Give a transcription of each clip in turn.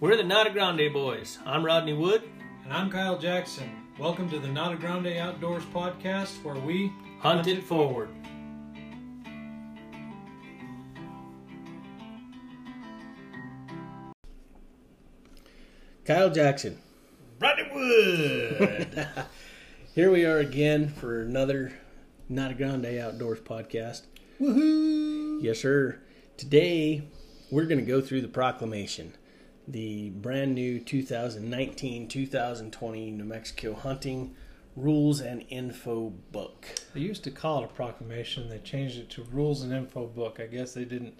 We're the Nata Grande Boys. I'm Rodney Wood. And I'm Kyle Jackson. Welcome to the Nata Grande Outdoors podcast where we Hunt it forward. Kyle Jackson. Rodney Wood. Here we are again for another Not a Grande Outdoors podcast. Woohoo! Yes, sir. Today we're going to go through the proclamation, the brand new 2019 2020 New Mexico hunting rules and info book. They used to call it a proclamation. They changed it to rules and info book. I guess they didn't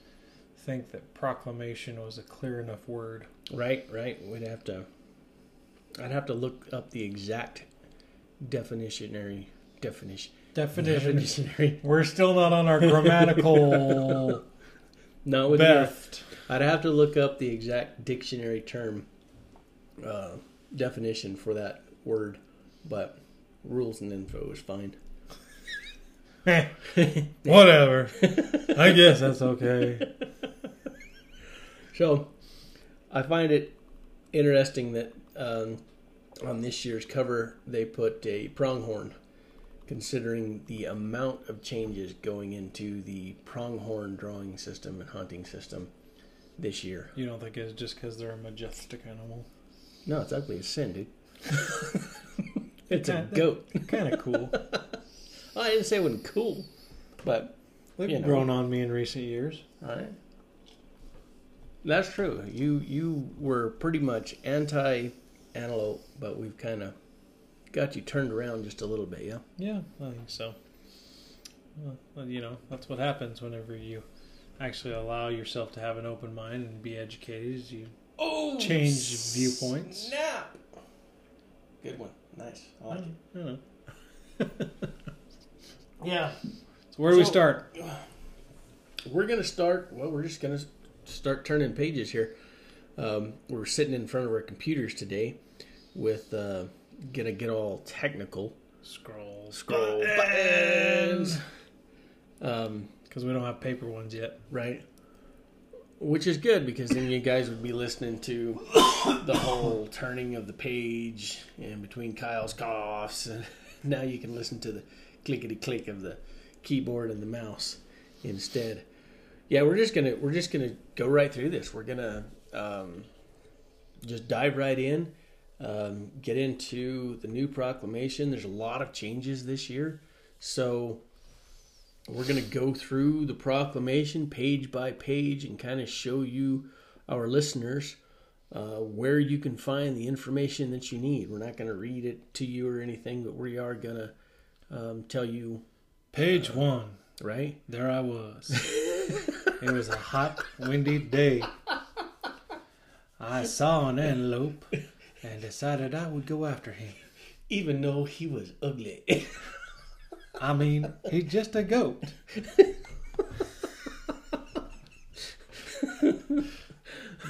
think that proclamation was a clear enough word. Right, right. We'd have to. I'd have to look up the exact definitionary definition. Definition. Definitionary. We're still not on our grammatical No, with a- beft. I'd have to look up the exact dictionary term uh, definition for that word, but rules and info is fine. Whatever. I guess that's okay. So, I find it interesting that um, on this year's cover they put a pronghorn, considering the amount of changes going into the pronghorn drawing system and hunting system this year. You don't think it's just because they're a majestic animal? No, it's ugly as sin, dude. it's a goat. Kind of cool. I didn't say it wasn't cool, but They've You know. grown on me in recent years. I, that's true. You you were pretty much anti antelope, but we've kind of got you turned around just a little bit, yeah. Yeah, I think so. Well, well, you know, that's what happens whenever you actually allow yourself to have an open mind and be educated. is You Oh, change viewpoints. Snap. Good one. Nice. I like it. I don't know. Yeah. So where do we start? We're gonna start. Well, we're just gonna start turning pages here. Um, we're sitting in front of our computers today, with uh, gonna get all technical. Scroll, Scroll buttons. Um, because we don't have paper ones yet. right. Which is good because then you guys would be listening to the whole turning of the page and between Kyle's coughs, and now you can listen to the clickety click of the keyboard and the mouse instead. Yeah, we're just gonna we're just gonna go right through this. We're gonna um, just dive right in, um, get into the new proclamation. There's a lot of changes this year, so we're going to go through the proclamation page by page and kind of show you, our listeners, uh, where you can find the information that you need. We're not going to read it to you or anything, but we are going to um, tell you, Page one. right? There I was. it was a hot, windy day. I saw an antelope and decided I would go after him. Even though he was ugly. I mean, he's just a goat.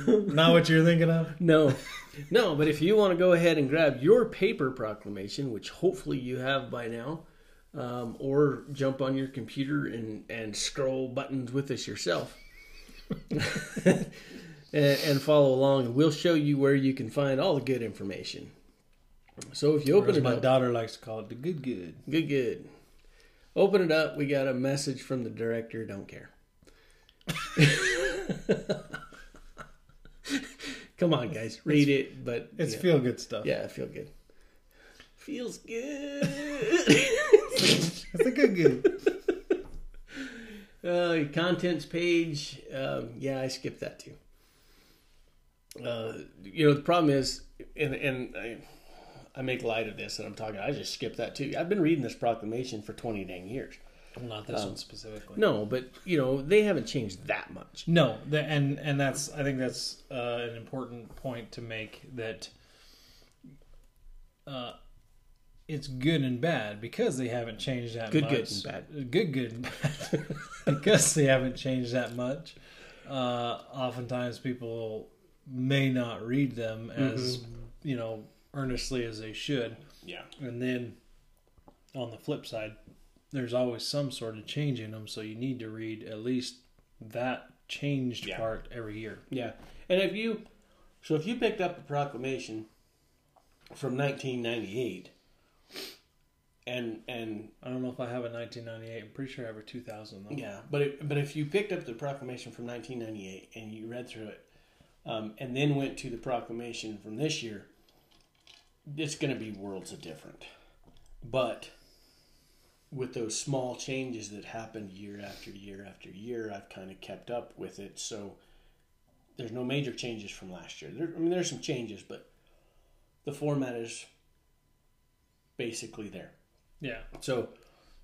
Not what you're thinking of? no. No, but if you want to go ahead and grab your paper proclamation, which hopefully you have by now, um, or jump on your computer and, and scroll buttons with us yourself and, and follow along, and we'll show you where you can find all the good information. So if you open it my up, daughter likes to call it the good good. good, good. Open it up. We got a message from the director. Don't care. Come on, guys, read it. But It's you know. feel good stuff. Yeah, feel good. Feels good. It's a good good. uh, contents page. Um, yeah, I skipped that too. Uh, you know, the problem is, and, and I, I make light of this, and I'm talking, I just skipped that too. I've been reading this proclamation for 20 dang years. Not this one specifically. No, but, you know, they haven't changed that much. No, the, and and that's I think that's uh, an important point to make that uh, it's good and bad because they haven't changed that Good, much. good, and bad. Good, good, and bad. because they haven't changed that much. Uh, oftentimes, people may not read them mm-hmm. as you know earnestly as they should, Yeah. and then on the flip side, there's always some sort of change in them, so you need to read at least that changed Yeah. part every year. Yeah, and if you So if you picked up a proclamation from 1998 and and I don't know if I have a 1998. I'm pretty sure I have a 2000 though. yeah, but it, but if you picked up the proclamation from 1998 and you read through it, um, and then went to the proclamation from this year, it's going to be worlds of different. But with those small changes that happened year after year after year, I've kind of kept up with it. So there's no major changes from last year. There, I mean, there's some changes, but the format is basically there. Yeah. So,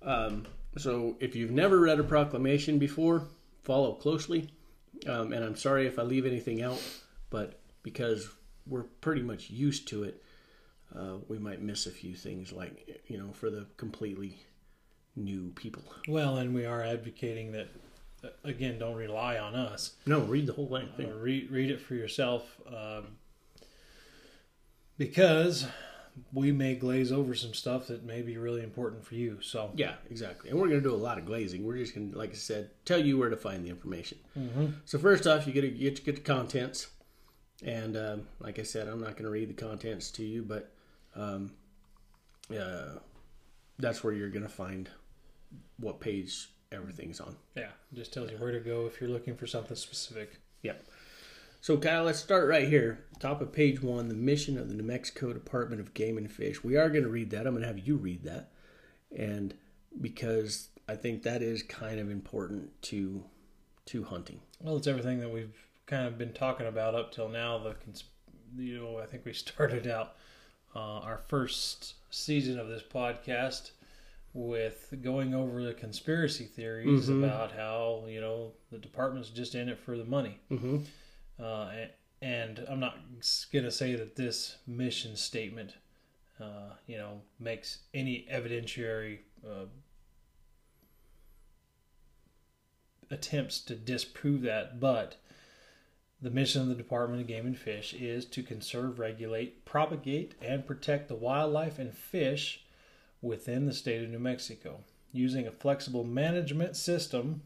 um, so if you've never read a proclamation before, follow closely. Um, and I'm sorry if I leave anything out, but because we're pretty much used to it, uh, we might miss a few things, like you know, for the completely new people. Well, and we are advocating that uh, again. Don't rely on us. No, read the whole thing. Uh, read read it for yourself, um, because we may glaze over some stuff that may be really important for you. So Yeah, exactly. And we're going to do a lot of glazing. We're just going to, like I said, tell you where to find the information. Mm-hmm. So first off, you get to get to get the contents, and um, like I said, I'm not going to read the contents to you, but um, uh, that's where you're going to find what page everything's on. yeah, just tells you where to go if you're looking for something specific. Yep. So, Kyle, let's start right here. Top of page one, the mission of the New Mexico Department of Game and Fish. We are going to read that. I'm going to have you read that. And because I think that is kind of important to to hunting. Well, it's everything that we've kind of been talking about up till now. The cons- you know, I think we started out uh, our first season of this podcast with going over the conspiracy theories Mhm. about how you know the department's just in it for the money. Mm-hmm. Uh, and I'm not to say that this mission statement, uh, you know, makes any evidentiary uh, attempts to disprove that, but the mission of the Department of Game and Fish is to conserve, regulate, propagate, and protect the wildlife and fish within the state of New Mexico using a flexible management system.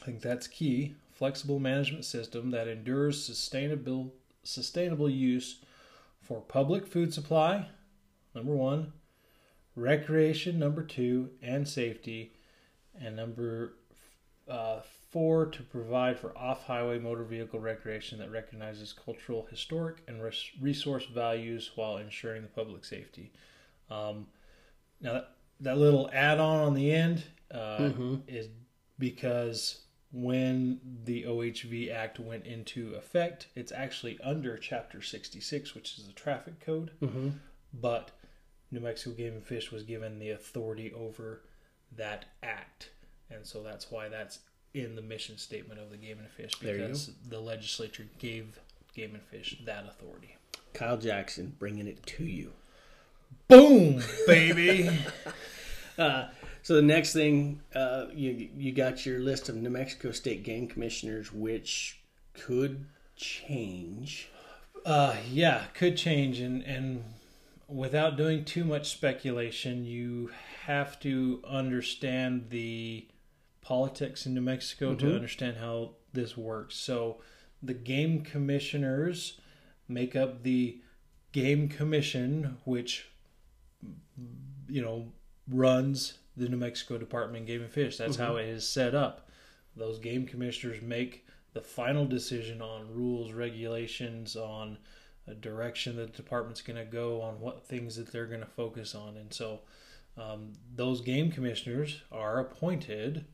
I think that's key. Flexible management system that endures sustainable sustainable use for public food supply, number one, recreation, number two, and safety, and number uh, four to provide for off-highway motor vehicle recreation that recognizes cultural, historic, and res- resource values while ensuring the public safety. Um, now that, that little add-on on the end uh, Mhm. is because when the OHV Act went into effect, it's actually under Chapter 66, which is the traffic code Mm-hmm. but New Mexico Game and Fish was given the authority over that act, and so that's why that's in the mission statement of the Game and Fish because the legislature gave Game and Fish that authority. Kyle Jackson bringing it to you. Boom, baby. Uh, so the next thing, uh, you you got your list of New Mexico State Game Commissioners, which could change. uh, yeah, could change, and and without doing too much speculation, you have to understand the politics in New Mexico to Mhm. understand how this works. So, the game commissioners make up the game commission, which you know runs the New Mexico Department of Game and Fish. That's how it is set up. Those game commissioners make the final decision on rules, regulations, on a direction that the department's going to go, on what things that they're going to focus on, and so um, those game commissioners are appointed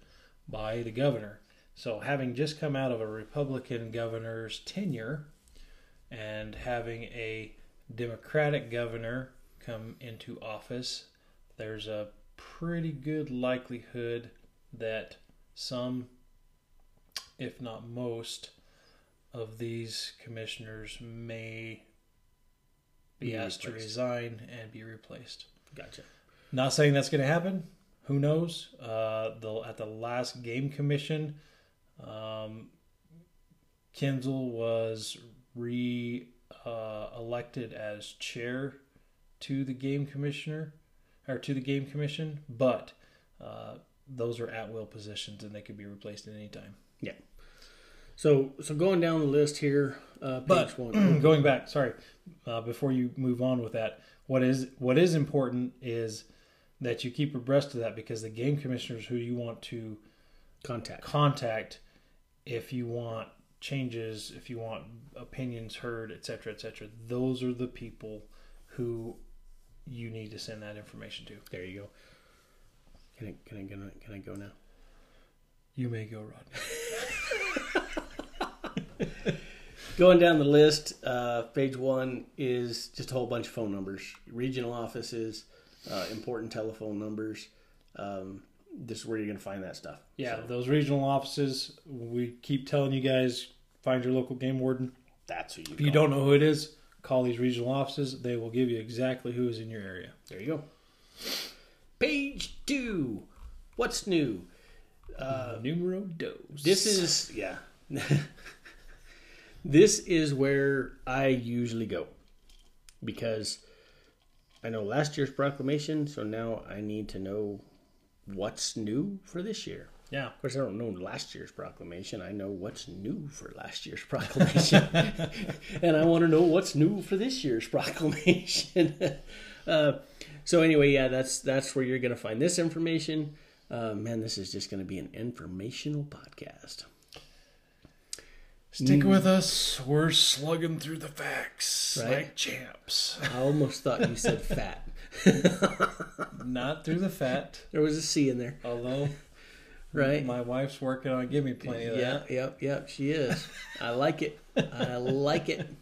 by the governor. So, having just come out of a Republican governor's tenure and having a Democratic governor come into office, there's a pretty good likelihood that some, if not most, of these commissioners may be, Be asked to resign and be replaced. Gotcha. Not saying that's going to happen. Who knows? Uh, the at the last game commission, um, Kienzle was re uh, elected as chair to the game commissioner or to the game commission, but uh, those are at will positions and they could be replaced at any time. Yeah. So so going down the list here, uh, But one. going back, sorry, uh, before you move on with that, what is what is important is that you keep abreast of that because the game commissioners who you want to Contact. contact, if you want changes, if you want opinions heard, etc., etc., those are the people who you need to send that information to. There you go. Can I can I can I, can I go now? You may go, Rod. Going down the list, uh, page one is just a whole bunch of phone numbers, regional offices, uh, important telephone numbers. Um, this is where you're going to find that stuff. Yeah, So those regional offices. We keep telling you guys find your local game warden. that's who you. If you don't know who it is, call these regional offices. They will give you exactly who is in your area. There you go. Page two. What's new? Uh, Numero dos. This is yeah. this is where I usually go because I know last year's proclamation, so now I need to know what's new for this year. Yeah. Of course, I don't know last year's proclamation. I know what's new for last year's proclamation, and I want to know what's new for this year's proclamation. uh, so anyway, yeah, that's that's where you're going to find this information. Uh, man, this is just going to be an informational podcast. Stick with us. We're slugging through the facts Right. like champs. I almost thought you said fat. Not through the fat, There was a C in there, although right? my wife's working on give me plenty of Yeah, that. yep, yep. She is. I like it. I like it.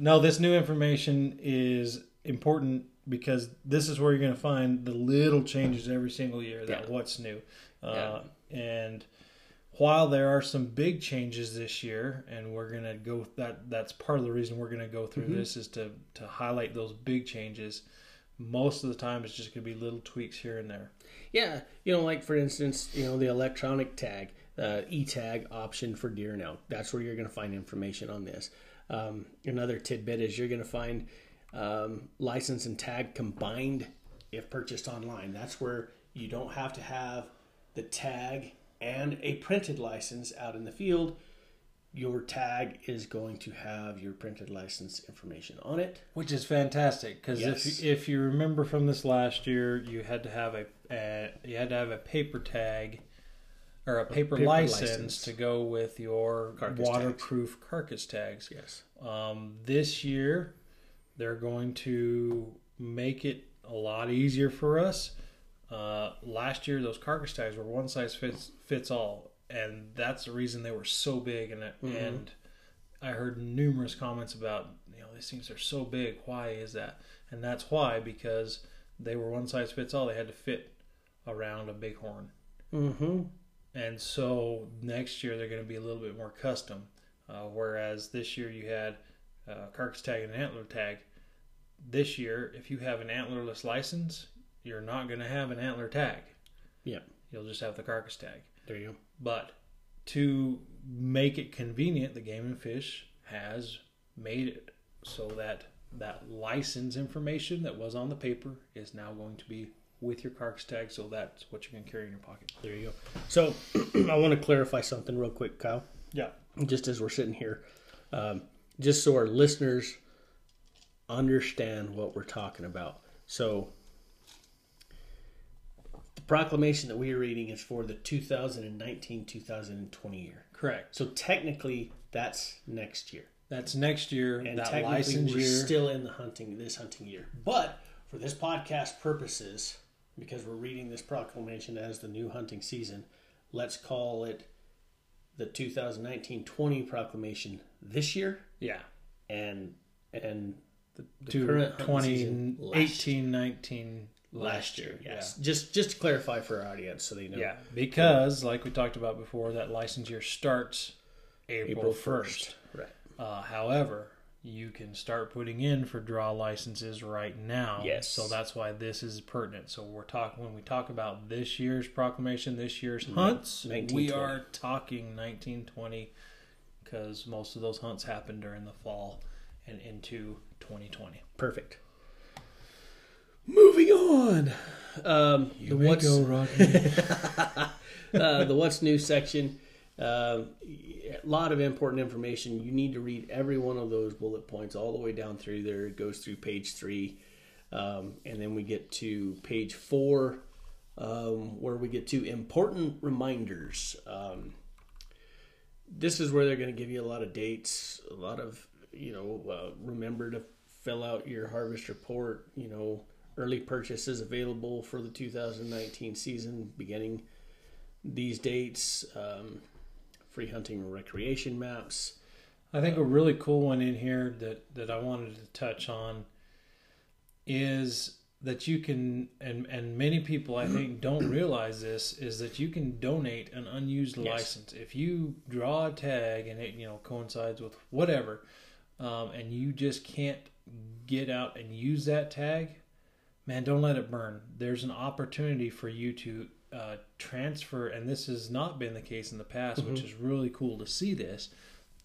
No, this new information is important because this is where you're going to find the little changes every single year. That Yeah. what's new, uh, and while there are some big changes this year, and we're going to go that that's part of the reason we're going to go through Mm-hmm. this is to to highlight those big changes. Most of the time, it's just going to be little tweaks here and there. Yeah, you know, like for instance, you know, the electronic tag, uh, e-tag option for deer elk. That's where you're going to find information on this. Um, another tidbit is you're going to find um, license and tag combined if purchased online. That's where you don't have to have the tag and a printed license out in the field. Your tag is going to have your printed license information on it. Which is fantastic because Yes. if you, if you remember from this last year, you had to have a, a you had to have a paper tag or a paper, paper license, license. to go with your Carcass waterproof carcass tags. Yes. Um, this year, they're going to make it a lot easier for us. Uh, last year, those carcass tags were one size fits fits all, and that's the reason they were so big. And Mm-hmm. and I heard numerous comments about you know these things are so big. Why is that? And that's why because they were one size fits all. They had to fit around a bighorn. Mm-hmm. And so next year they're going to be a little bit more custom. Uh, whereas this year you had uh, carcass tag and an antler tag. This year, if you have an antlerless license, you're not going to have an antler tag. Yep. You'll just have the carcass tag. There you go. But to make it convenient, the Game and Fish has made it so that that license information that was on the paper is now going to be with your carcass tag, so that's what you can carry in your pocket. There you go. So I want to clarify something real quick, Kyle. Yeah. Just as we're sitting here, um, just so our listeners understand what we're talking about. So the proclamation that we are reading is for the 2019-2020 year. Correct. So technically, that's next year. That's next year. And that technically, license we're year. still in the hunting this hunting year. But for this podcast purposes, because we're reading this proclamation as the new hunting season, let's call it the 2019-20 proclamation this year, yeah. and and the, the current hunting 2018, 19 last year. Yes, just just to clarify for our audience so they know. Yeah. Because, like we talked about before, that license year starts April, April 1st. first. Right. Uh, however, you can start putting in for draw licenses right now. Yes. So that's why this is pertinent. So we're talking when we talk about this year's proclamation, this year's hunts, we are talking 1920 because most of those hunts happen during the fall and into 2020. Perfect. Moving on. Um, the what's Rodney. uh, the what's new section Uh, a lot of important information. You need to read every one of those bullet points all the way down through there. It goes through page three, um, and then we get to page four, um, where we get to important reminders. Um, this is where they're going to give you a lot of dates, a lot of you know, uh, remember to fill out your harvest report. You know, early purchases available for the 2019 season beginning these dates. Um, free hunting and recreation maps. I think a really cool one in here that that I wanted to touch on is that you can and and many people I think don't realize this is that you can donate an unused Yes. license if you draw a tag and it you know coincides with whatever um, and you just can't get out and use that tag man don't let it burn. There's an opportunity for you to uh, transfer and this has not been the case in the past which is really cool to see this.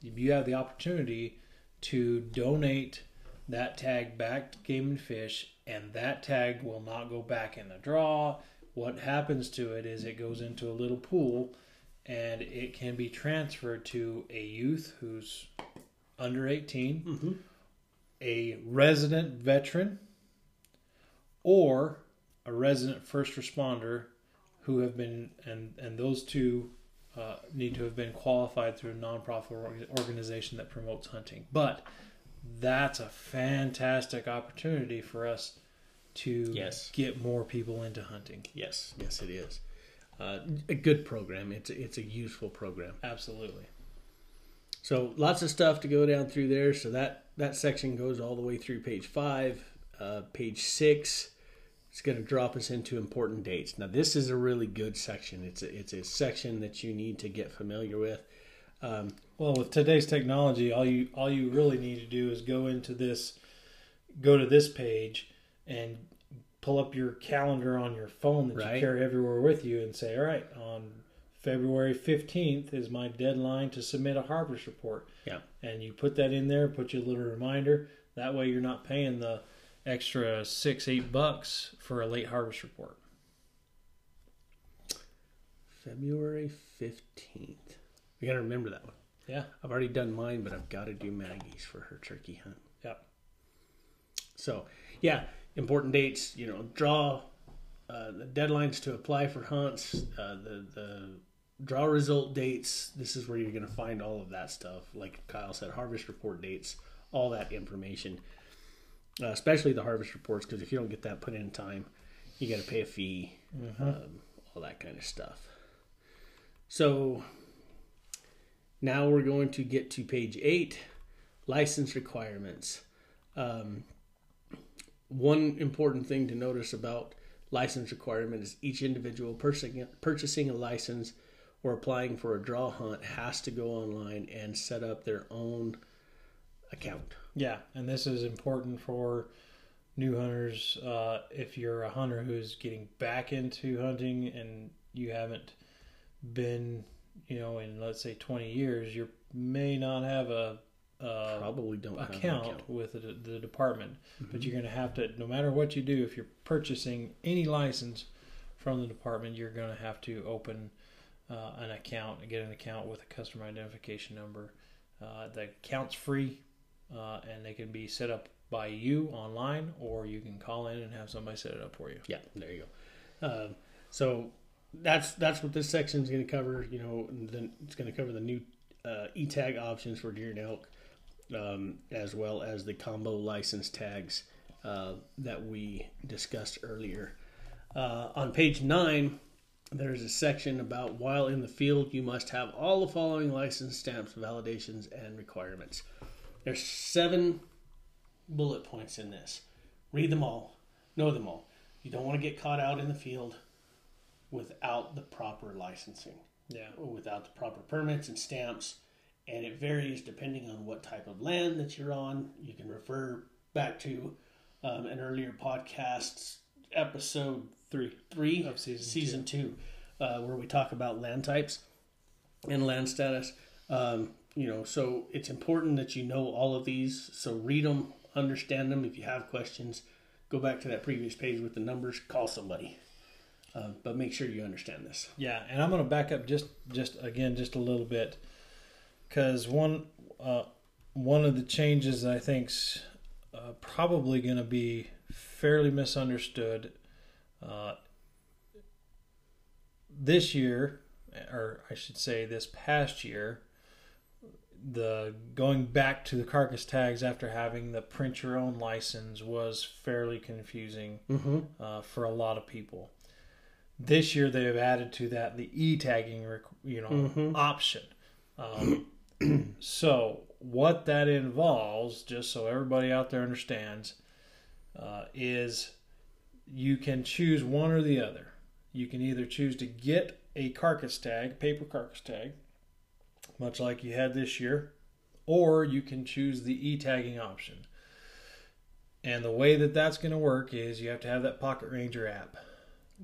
You have the opportunity to donate that tag back to Game and Fish, and that tag will not go back in the draw. What happens to it is it goes into a little pool, and it can be transferred to a youth who's under 18, a resident veteran, or a resident first responder who have been, and, and those two uh, need to have been qualified through a nonprofit organization that promotes hunting. But that's a fantastic opportunity for us to Yes. get more people into hunting. Yes, yes, it is. Uh, a good program. It's it's a useful program. Absolutely. So lots of stuff to go down through there. So that that section goes all the way through page five. Uh, page six is going to drop us into important dates. Now this is a really good section. It's a, it's a section that you need to get familiar with. Um, Well, with today's technology, all you all you really need to do is go into this, go to this page, and pull up your calendar on your phone that Right. you carry everywhere with you, and say, "All right, on February fifteenth is my deadline to submit a harvest report." Yeah. and you put that in there, put you a little reminder. That way, you're not paying the extra six eight bucks for a late harvest report. February fifteenth. We got to remember that one. Yeah. I've already done mine, but I've got to do Maggie's for her turkey hunt. Yep. So, yeah, important dates. You know, draw uh, the deadlines to apply for hunts, uh, the the draw result dates. This is where you're going to find all of that stuff. Like Kyle said, harvest report dates, all that information, uh, especially the harvest reports. Because if you don't get that put in time, you got to pay a fee, um, all that kind of stuff. So now we're going to get to page eight, license requirements. Um, one important thing to notice about license requirement is each individual purchasing a license or applying for a draw hunt has to go online and set up their own account. Yeah, and this is important for new hunters. Uh, if you're a hunter who's getting back into hunting and you haven't been, you know, in let's say 20 years, you may not have a, a Probably don't have an account, account. with the, the department, but you're going to have to, no matter what you do, if you're purchasing any license from the department, you're going to have to open uh, an account and get an account with a customer identification number. Uh, the account's free, uh, and they can be set up by you online, or you can call in and have somebody set it up for you. Yeah, there you go. Um, so that's that's what this section is going to cover. You know, then it's going to cover the new uh, e-tag options for deer and elk, um, as well as the combo license tags uh, that we discussed earlier. Uh, on page nine, there's a section about while in the field, you must have all the following license stamps, validations, and requirements. There's seven bullet points in this. Read them all, know them all. You don't want to get caught out in the field without the proper licensing, Yeah. or without the proper permits and stamps. And it varies depending on what type of land that you're on. You can refer back to um, an earlier podcast episode Three. three Of season season two, uh, where we talk about land types and land status. Um, you know, so it's important that you know all of these. So read them, understand them. If you have questions, go back to that previous page with the numbers. Call somebody. Uh, but make sure you understand this. Yeah, and I'm going to back up just just again just a little bit because one uh, one of the changes that I think's uh, probably going to be fairly misunderstood uh, this year, or I should say this past year. The going back to the carcass tags after having the print your own license was fairly confusing Mm-hmm. uh, for a lot of people. This year they have added to that the e-tagging, you know, Mhm. option. Um, so what that involves, just so everybody out there understands, uh, is you can choose one or the other. You can either choose to get a carcass tag, paper carcass tag, much like you had this year, or you can choose the e-tagging option. And the way that that's going to work is you have to have that Pocket Ranger app.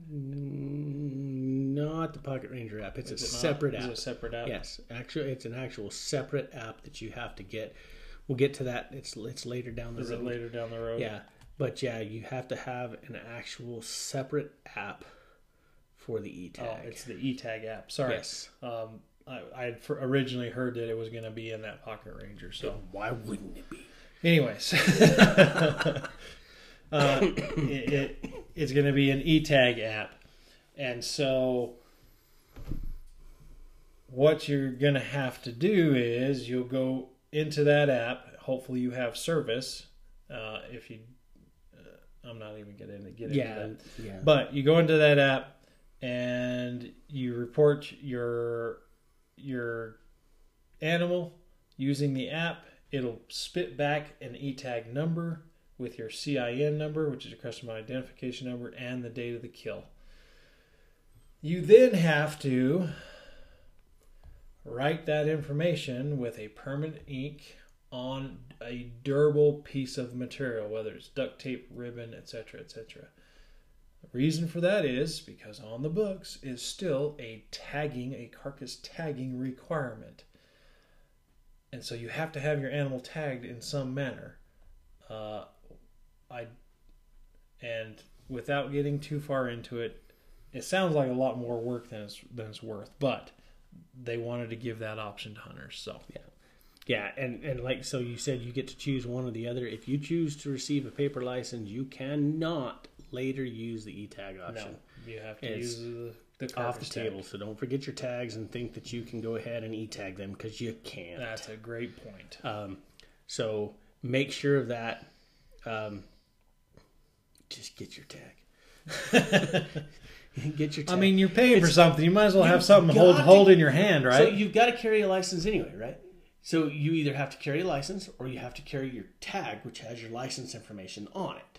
Mm, Not the Pocket Ranger app. It's Is a it separate Is app. it a separate app? Yes, actually, it's an actual separate app that you have to get. We'll get to that. It's it's later down the Is road. it later down the road? Yeah, but yeah, you have to have an actual separate app for the e tag. Oh, tag. it's the e-tag app. Sorry. yes. Um, I, I had originally heard that it was going to be in that Pocket Ranger. So, Why wouldn't it be? anyways, uh, it, it, it's going to be an e-tag app, and so what you're going to have to do is you'll go into that app. Hopefully, you have service. Uh, if you, uh, I'm not even going to get into Yeah, that. yeah. But you go into that app and you report your your animal using the app. It'll spit back an e-tag number with your CIN number, which is your customer identification number, and the date of the kill. You then have to write that information with a permanent ink on a durable piece of material, whether it's duct tape, ribbon, etc., etc. The reason for that is because on the books is still a tagging, a carcass tagging requirement. And so you have to have your animal tagged in some manner. Uh, I and without getting too far into it, it sounds like a lot more work than it's than it's worth. But they wanted to give that option to hunters. So Yeah, and, and like so you said you get to choose one or the other. If you choose to receive a paper license, you cannot later use the e-tag no, option. you have to It's use the, the Off the tag. table, so don't forget your tags and think that you can go ahead and e-tag them because you can't. That's a great point. Um, so make sure of that. Um, just get your tag. get your tag. I mean, you're paying for something. You might as well have something hold to- hold in your hand, right? So you've got to carry a license anyway, right? So you either have to carry a license or you have to carry your tag, which has your license information on it.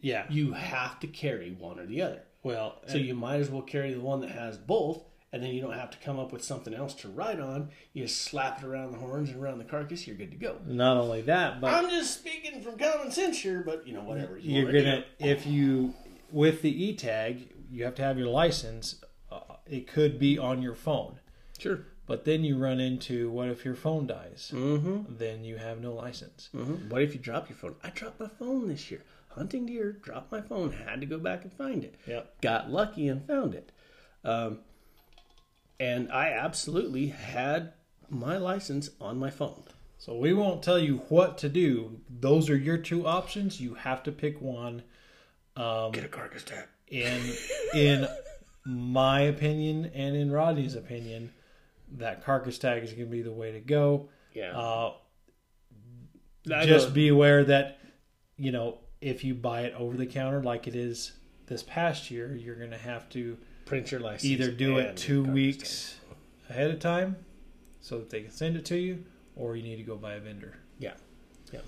Yeah. You have to carry one or the other. Well, So you might as well carry the one that has both, and then you don't have to come up with something else to ride on. You just slap it around the horns and around the carcass. You're good to go. not only that, but I'm just speaking from common sense here, but you know whatever. You you're wanna gonna do. if you with the e tag, you have to have your license. Uh, it could be on your phone, sure. but then you run into what if your phone dies? Mm-hmm. Then you have no license. mm-hmm. What if you drop your phone? I dropped my phone this year. Hunting deer, dropped my phone. Had to go back and find it. Yep. got lucky and found it. Um, and I absolutely had my license on my phone. So we won't tell you what to do. Those are your two options. You have to pick one. Um, Get a carcass tag. in in my opinion and in Rodney's opinion, that carcass tag is going to be the way to go. Yeah. Uh, just be aware that you know if you buy it over the counter like it is this past year, you're going to have to print your license. either do it two weeks ahead of time so that they can send it to you, or you need to go by a vendor. Yeah. Yeah.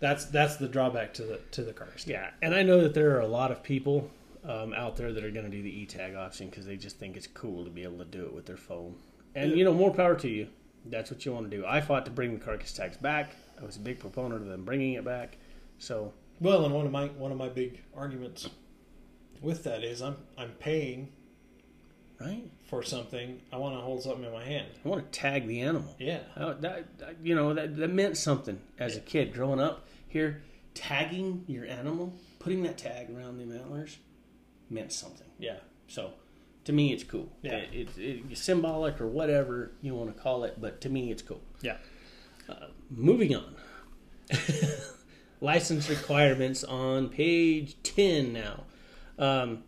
That's that's the drawback to the to the carcass. tag. Yeah, and I know that there are a lot of people um, out there that are going to do the e-tag option because they just think it's cool to be able to do it with their phone. And you know, more power to you. That's what you want to do. I fought to bring the carcass tags back. I was a big proponent of them bringing it back. So Well, and one of my one of my big arguments with that is I'm I'm paying right, for something. I want to hold something in my hand. I want to tag the animal. Yeah. Oh, that, that- you know that, that meant something as a kid growing up. Here, tagging your animal, putting that tag around the antlers, meant something. Yeah. So, to me, it's cool. Yeah. It, it's it's symbolic or whatever you want to call it, but to me, it's cool. Yeah. Uh, moving on. License requirements on page 10 now. Um,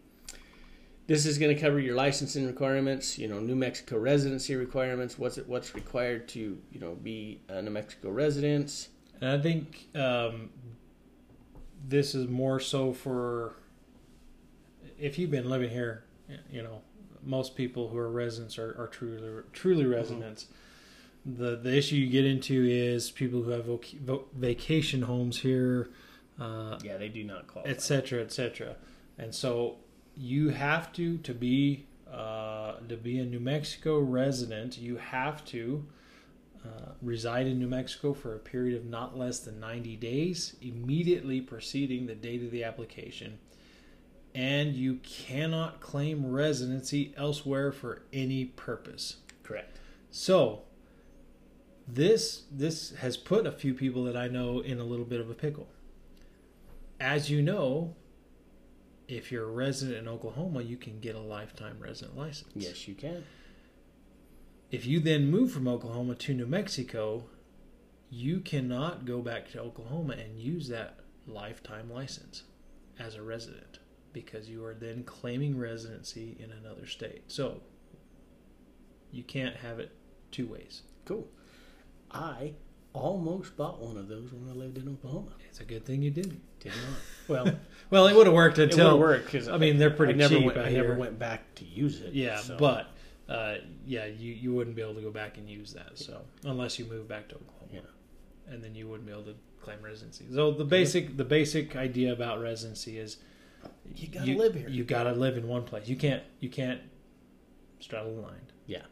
this is going to cover your licensing requirements, you know, New Mexico residency requirements, what's it what's required to, you know, be a New Mexico resident. And I think um, this is more so for if you've been living here, you know, most people who are residents are, are truly truly residents. The the issue you get into is people who have voc- vo- vacation homes here, uh, Yeah, they do not qualify. etc., cetera, et cetera. And so you have to to be uh, to be a New Mexico resident. You have to uh, reside in New Mexico for a period of not less than ninety days immediately preceding the date of the application. And you cannot claim residency elsewhere for any purpose. Correct. So this this has put a few people that I know in a little bit of a pickle. As you know, if you're a resident in Oklahoma, you can get a lifetime resident license. Yes, you can. If you then move from Oklahoma to New Mexico, you cannot go back to Oklahoma and use that lifetime license as a resident because you are then claiming residency in another state. So you can't have it two ways. Cool. I almost bought one of those when I lived in Oklahoma. It's a good thing you didn't. Did not. Well, Well, it would have worked until would work because I mean, they're pretty I never cheap Went, I never went back to use it. Yeah, so- but uh, yeah, you you wouldn't be able to go back and use that. So unless you move back to Oklahoma, Yeah. and then you wouldn't be able to claim residency. So the basic the basic idea about residency is You gotta live here. You gotta live in one place. You can't you can't straddle the line. Yeah.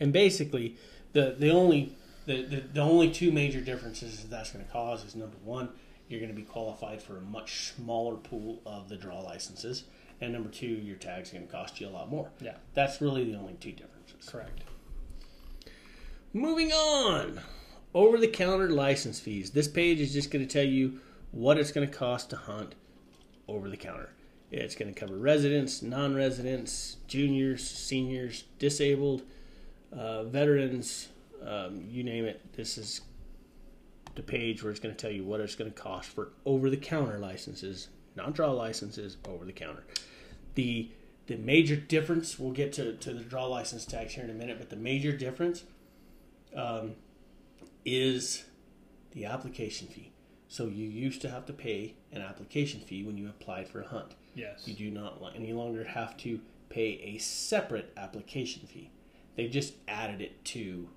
And basically, the the only the, the, the only two major differences that that's going to cause is number one, you're going to be qualified for a much smaller pool of the draw licenses, and number two, your tag's going to cost you a lot more. Yeah, That's really the only two differences. correct. Moving on, over the counter license fees. This page is just going to tell you what it's going to cost to hunt over the counter. It's going to cover residents, non residents, juniors, seniors, disabled, uh, veterans, um, you name it. This is the page where it's going to tell you what it's going to cost for over the counter licenses, non draw licenses, over the counter. The major difference, we'll get to, to the draw license tags here in a minute, but the major difference um, is the application fee. So you used to have to pay an application fee when you applied for a hunt. Yes. You do not any longer have to pay a separate application fee. They've just added it to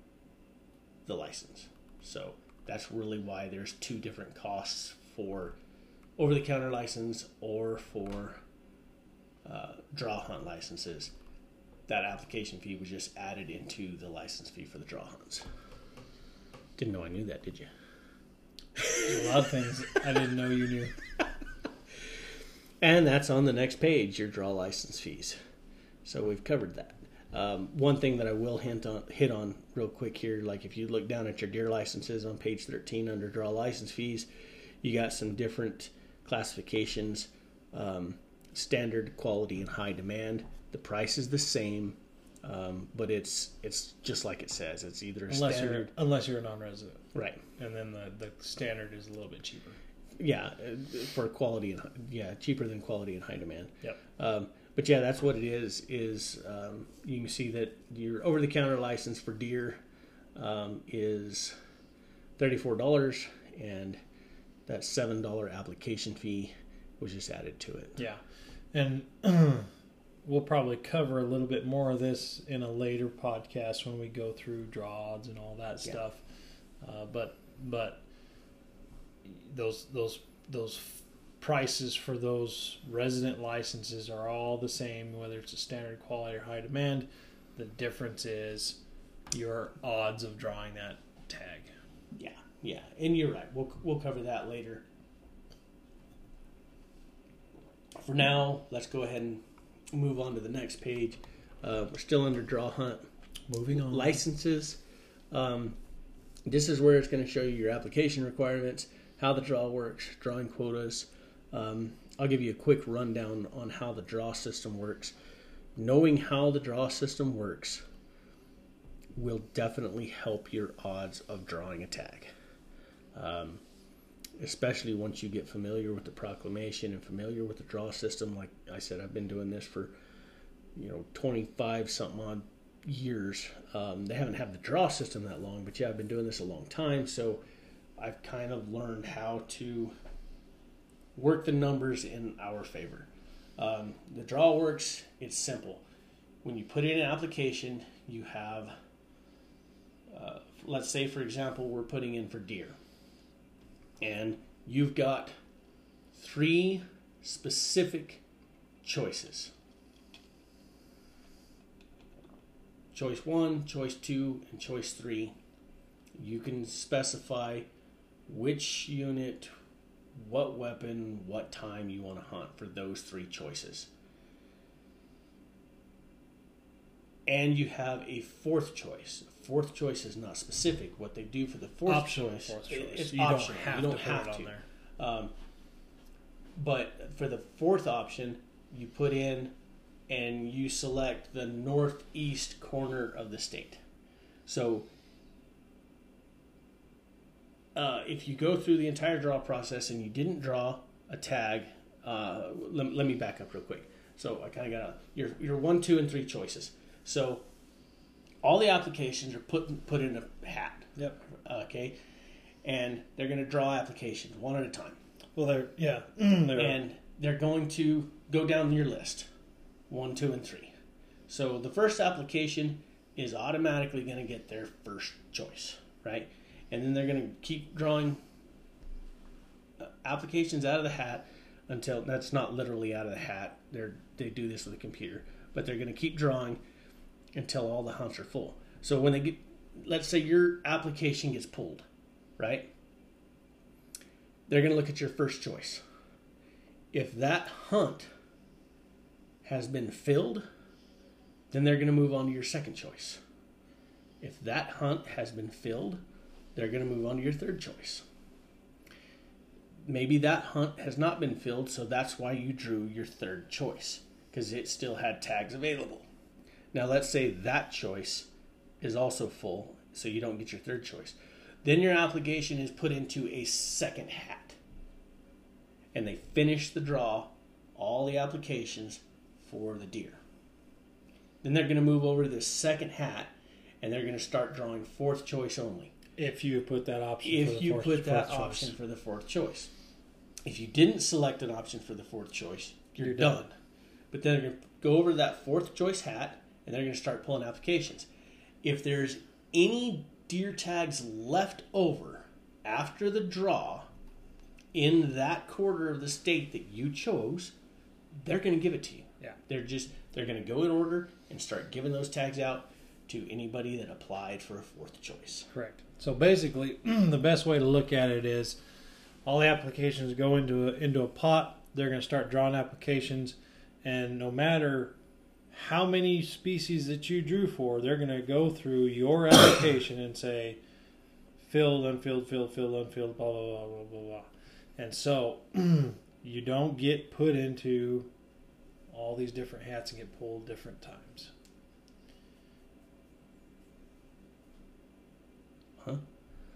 the license. So that's really why there's two different costs for over the counter license or for uh, draw hunt licenses. That application fee was just added into the license fee for the draw hunts. Didn't know I knew that, did you? a lot of things I didn't know you knew. And that's on the next page, your draw license fees. So we've covered that. Um, one thing that I will hint on, hit on real quick here, like if you look down at your deer licenses on page 13 under draw license fees, you got some different classifications, um, standard, quality, and high demand. The price is the same, um, but it's it's just like it says. It's either a Unless you're unless you're a non-resident, right? and then the the standard is a little bit cheaper. Yeah, uh, for quality and yeah, cheaper than quality and high demand. Yep. But yeah, that's what it is. Is um, you can see that your over-the-counter license for deer um, is thirty-four dollars, and that seven dollar application fee was just added to it. Yeah, and we'll probably cover a little bit more of this in a later podcast when we go through draws and all that Yeah. stuff. Uh, but but those those those prices for those resident licenses are all the same, whether it's a standard quality or high demand. The difference is your odds of drawing that tag. Yeah, yeah, and you're right. We'll we'll cover that later. For now, let's go ahead and move on to the next page. Uh, we're still under draw hunt. Moving on. licenses. Um, this is where it's going to show you your application requirements, how the draw works, drawing quotas. Um, I'll give you a quick rundown on how the draw system works. Knowing how the draw system works will definitely help your odds of drawing a tag. Um, especially once you get familiar with the proclamation and familiar with the draw system. Like I said, I've been doing this for you know 25 something odd years. Um, they haven't had the draw system that long, but yeah, I've been doing this a long time, so I've kind of learned how to work the numbers in our favor. Um, the draw works. It's simple. When you put in an application, you have, uh, let's say, for example, we're putting in for deer and you've got three specific choices choice one, choice two, and choice three. You can specify which unit, what weapon, what time you want to hunt for those three choices. And you have a fourth choice. Fourth choice is not specific. What they do for the fourth Optional choice, fourth choice. it's You don't optional. have you don't to have it on to. there. Um, but for the fourth option, you put in and you select the northeast corner of the state. So uh, if you go through the entire draw process and you didn't draw a tag, uh, let, let me back up real quick. So I kind of got your your one, two, and three choices. So all the applications are put put in a hat. Yep. Okay, and they're going to draw applications one at a time Well, they're yeah, they're, and they're going to go down your list one, two, and three. So the first application is automatically going to get their first choice, right? And then they're going to keep drawing uh, applications out of the hat until that's not literally out of the hat. They're they do this with a computer, but they're going to keep drawing until all the hunts are full. So when they get, let's say your application gets pulled, right? They're going to look at your first choice if that hunt has been filled, then they're going to move on to your second choice. If that hunt has been filled, they're going to move on to your third choice. Maybe that hunt has not been filled, so that's why you drew your third choice because it still had tags available. Now, let's say that choice is also full, so you don't get your third choice. Then your application is put into a second hat and they finish the draw, all the applications for the deer. Then they're going to move over to the second hat and they're going to start drawing fourth choice only. If you put that option, for If the you fourth, put that choice. option for the fourth choice. If you didn't select an option for the fourth choice, you're, You're done. done. But then they're going to go over to that fourth choice hat and they're going to start pulling applications. If there's any deer tags left over after the draw in that quarter of the state that you chose, they're going to give it to you. Yeah. They're just they're going to go in order and start giving those tags out to anybody that applied for a fourth choice. Correct. So basically, the best way to look at it is all the applications go into a, into a pot. They're going to start drawing applications, and no matter how many species that you drew for, they're going to go through your application and say filled, unfilled, filled, filled, unfilled, blah blah blah blah blah blah. And so you don't get put into all these different hats and get pulled different times. Huh? But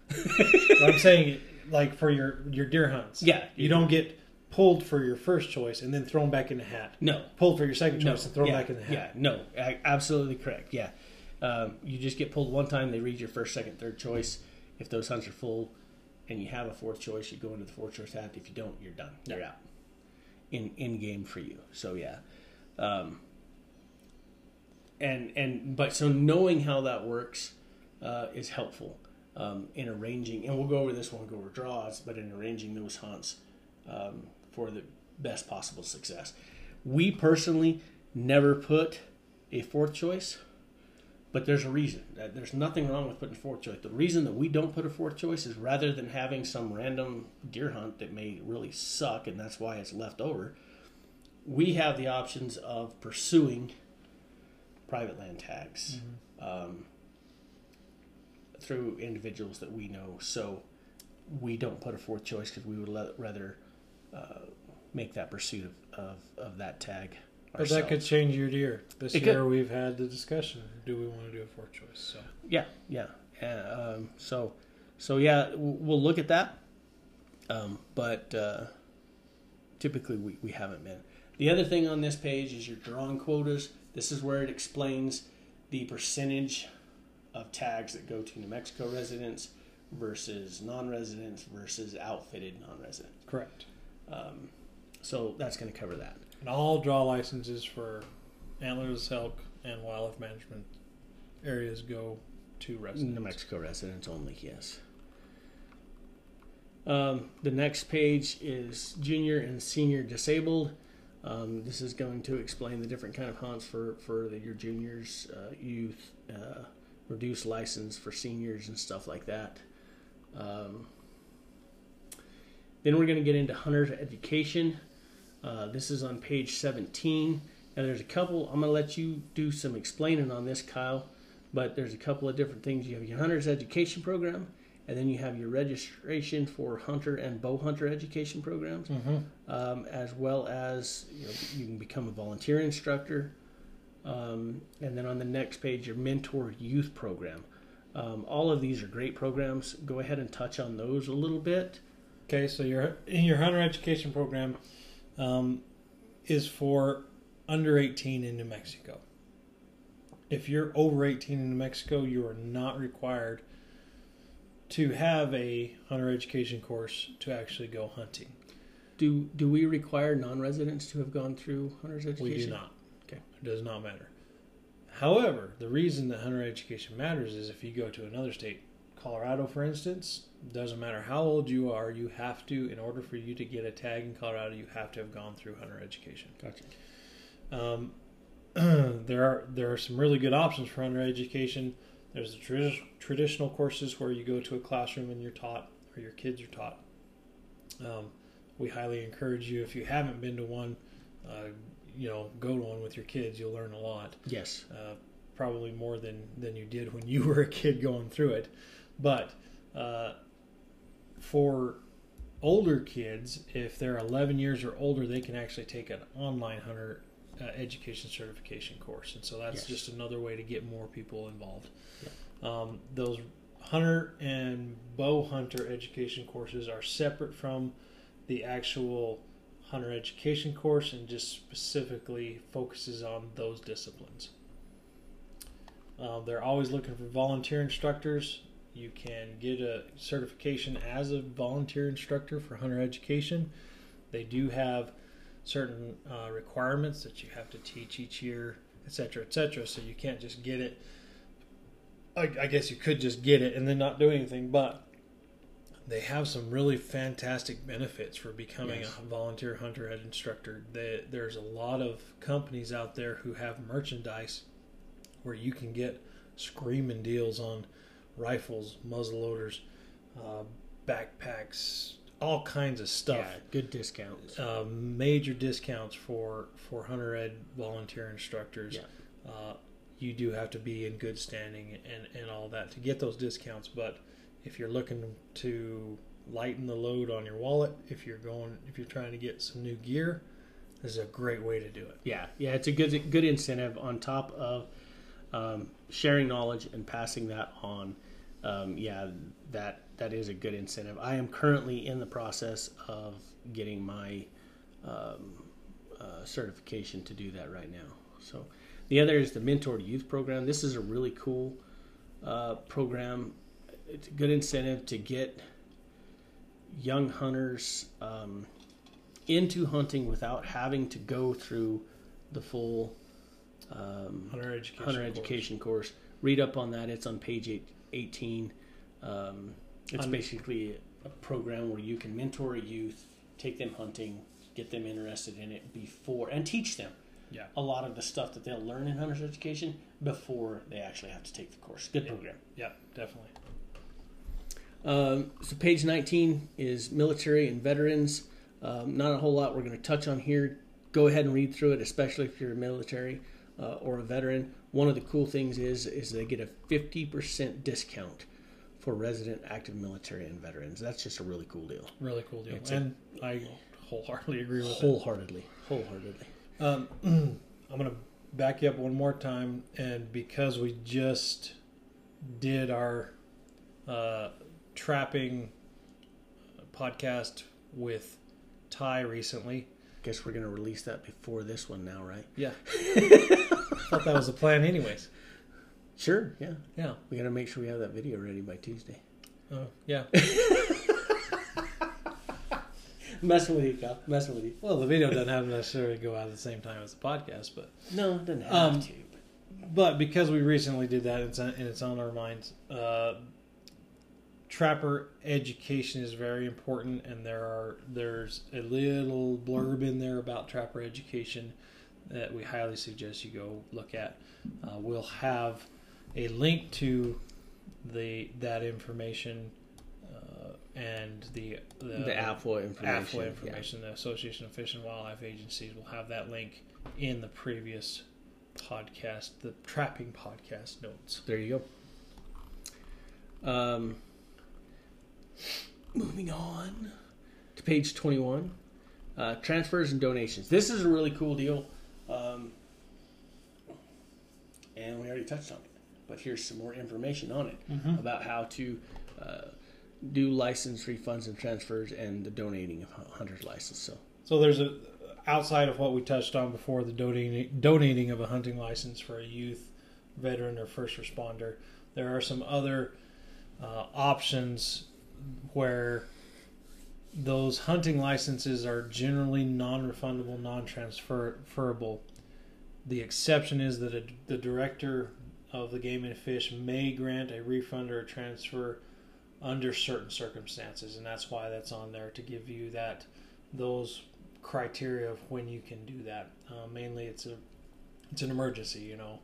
I'm saying, like for your your deer hunts, Yeah, you don't get pulled for your first choice and then thrown back in the hat. No, Pulled for your second no, choice and thrown yeah, back in the hat. Yeah, no, absolutely correct. Yeah, um, you just get pulled one time. They read your first, second, third choice. If those hunts are full, and you have a fourth choice, you go into the fourth choice hat. If you don't, you're done. You're out. In in game for you. So yeah, um, and and but so knowing how that works uh, is helpful um, in arranging. And we'll go over this when we go over draws, but in arranging those hunts um, for the best possible success. We personally never put a fourth choice, but there's a reason. Uh, There's nothing wrong with putting fourth choice. The reason that we don't put a fourth choice is rather than having some random deer hunt that may really suck, and that's why it's left over. We have the options of pursuing private land tags um, through individuals that we know. So we don't put a fourth choice because we would let, rather uh, make that pursuit of, of, of that tag. But that could change year to year. This It year could. we've had the discussion: do we want to do a fourth choice? So Yeah, yeah. Uh, um, so, so yeah, we'll look at that. Um, but uh, typically, we, we haven't been. The other thing on this page is your drawn quotas. This is where it explains the percentage of tags that go to New Mexico residents versus non-residents versus outfitted non-residents. correct. Um, so that's going to cover that. And all draw licenses for antlers, elk, and wildlife management areas go to residents. New Mexico residents only, yes. Um, the next page is junior and senior disabled. Um, this is going to explain the different kind of hunts for for the, your juniors, uh, youth, uh, reduced license for seniors and stuff like that. Um, then we're going to get into hunter education. Uh, this is on page 17. Now there's a couple. I'm going to let you do some explaining on this, Kyle but there's a couple of different things. You have your hunter's education program, and then you have your registration for hunter and bow hunter education programs, Mm-hmm. um, as well as you, know, you can become a volunteer instructor. Um, and then on the next page, your mentor youth program. Um, all of these are great programs. Go ahead and touch on those a little bit. Okay, so your in your hunter education program um, is for under 18 in New Mexico. If you're over 18 in New Mexico, you are not required to have a hunter education course to actually go hunting. Do do we require non-residents to have gone through hunter's education? We do not. Okay. It does not matter. However, the reason that hunter education matters is if you go to another state, Colorado, for instance, doesn't matter how old you are, you have to, in order for you to get a tag in Colorado, you have to have gone through hunter education. Gotcha. Um, there are there are some really good options for hunter education. There's the tradi- traditional courses where you go to a classroom and you're taught, or your kids are taught. Um, we highly encourage you if you haven't been to one, uh, you know, go to one with your kids. You'll learn a lot, Yes. uh, probably more than than you did when you were a kid going through it. But uh, for older kids, if they're 11 years or older, they can actually take an online hunter uh, education certification course, and so that's Yes. just another way to get more people involved. Um, those hunter and bow hunter education courses are separate from the actual hunter education course and just specifically focuses on those disciplines. Uh, they're always looking for volunteer instructors. You can get a certification as a volunteer instructor for hunter education. They do have certain uh, requirements that you have to teach each year, etc., etc. So you can't just get it. I, I guess you could just get it and then not do anything, but they have some really fantastic benefits for becoming Yes. a volunteer hunter ed instructor. They, there's a lot of companies out there who have merchandise where you can get screaming deals on rifles, muzzleloaders, uh, backpacks, all kinds of stuff. Yeah, good discounts. Uh, major discounts for for hunter ed volunteer instructors. Yeah. Uh, you do have to be in good standing and, and all that to get those discounts. But if you're looking to lighten the load on your wallet, if you're going, if you're trying to get some new gear, this is a great way to do it. Yeah, yeah, it's a good good incentive on top of um, sharing knowledge and passing that on. Um, yeah, that that is a good incentive. I am currently in the process of getting my um, uh, certification to do that right now. So the other is the Mentor Youth Program. This is a really cool uh, program. It's a good incentive to get young hunters um, into hunting without having to go through the full um, Hunter education. hunter course. education course. Read up on that. It's on page eight, 18. Um, it's basically a program where you can mentor a youth, take them hunting, get them interested in it before, and teach them Yeah. a lot of the stuff that they'll learn in hunter's education before they actually have to take the course. Good program. Yeah, definitely. Um, so page 19 is military and veterans. Um, not a whole lot we're going to touch on here. Go ahead and read through it, especially if you're a military uh, or a veteran. One of the cool things is is they get a 50% discount for resident active military and veterans. That's just a really cool deal. Really cool deal. It's and I wholeheartedly agree with it. Wholeheartedly, wholeheartedly. Um, I'm going to back you up one more time, and because we just did our uh, trapping podcast with Ty recently, I Guess we're gonna release that before this one now, right? yeah, thought that was the plan, anyways. Sure. Yeah. Yeah, We gotta make sure we have that video ready by Tuesday. uh, yeah. Messing with you, Kyle. Messing with you. Well, the video doesn't have to necessarily go out at the same time as the podcast, but No, it doesn't have Um, to. but because we recently did that, it's on, and it's on our minds. Uh, trapper education is very important, and there are there's a little blurb in there about trapper education that we highly suggest you go look at. Uh, we'll have a link to the that information uh, and the the, The AFWA information. AFWA information, the Association of Fish and Wildlife Agencies will have that link in the previous podcast, the trapping podcast notes. There you go. Um, moving on to page 21 uh, transfers and donations. This is a really cool deal. Um, and we already touched on it. But here's some more information on it about how to uh, do license refunds and transfers and the donating of hu- hunter's license. So, So there's a outside of what we touched on before, the donating donating of a hunting license for a youth, veteran, or first responder. There are some other uh, options where those hunting licenses are generally non-refundable, non-transferable. The exception is that a, the director of the Game and Fish may grant a refund or a transfer under certain circumstances, and that's why that's on there to give you that those criteria of when you can do that. Uh, mainly, it's a it's an emergency, you know,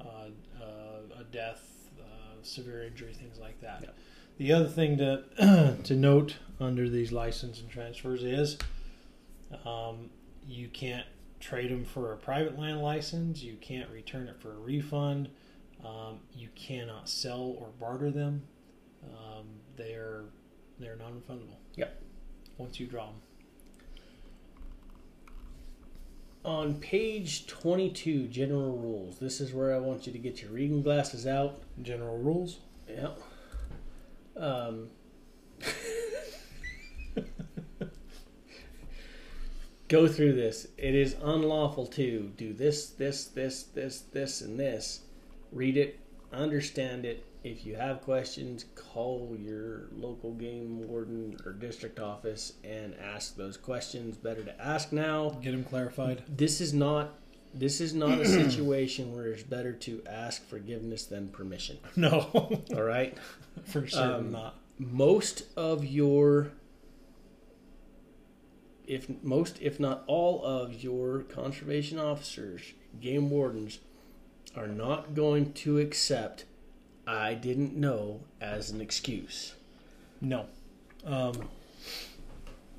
uh, uh, a death, uh, severe injury, things like that. Yeah. The other thing to to note under these license and transfers is um, you can't trade them for a private land license. You can't return it for a refund. Um, you cannot sell or barter them. Um, they're they're non-refundable. Yep. Once you draw them. on page 22, general rules, this is where I want you to get your reading glasses out. General rules. Yeah. Um, go through this. It is unlawful to do this, this, this, this, this, and this. Read it, understand it. If you have questions, call your local game warden or district office and ask those questions. Better to ask now. Get them clarified. This is not. This is not a situation where it's better to ask forgiveness than permission. No, All right for certain Um, not. most of your if most if not all of your conservation officers game wardens are not going to accept i didn't know as an excuse No. Um,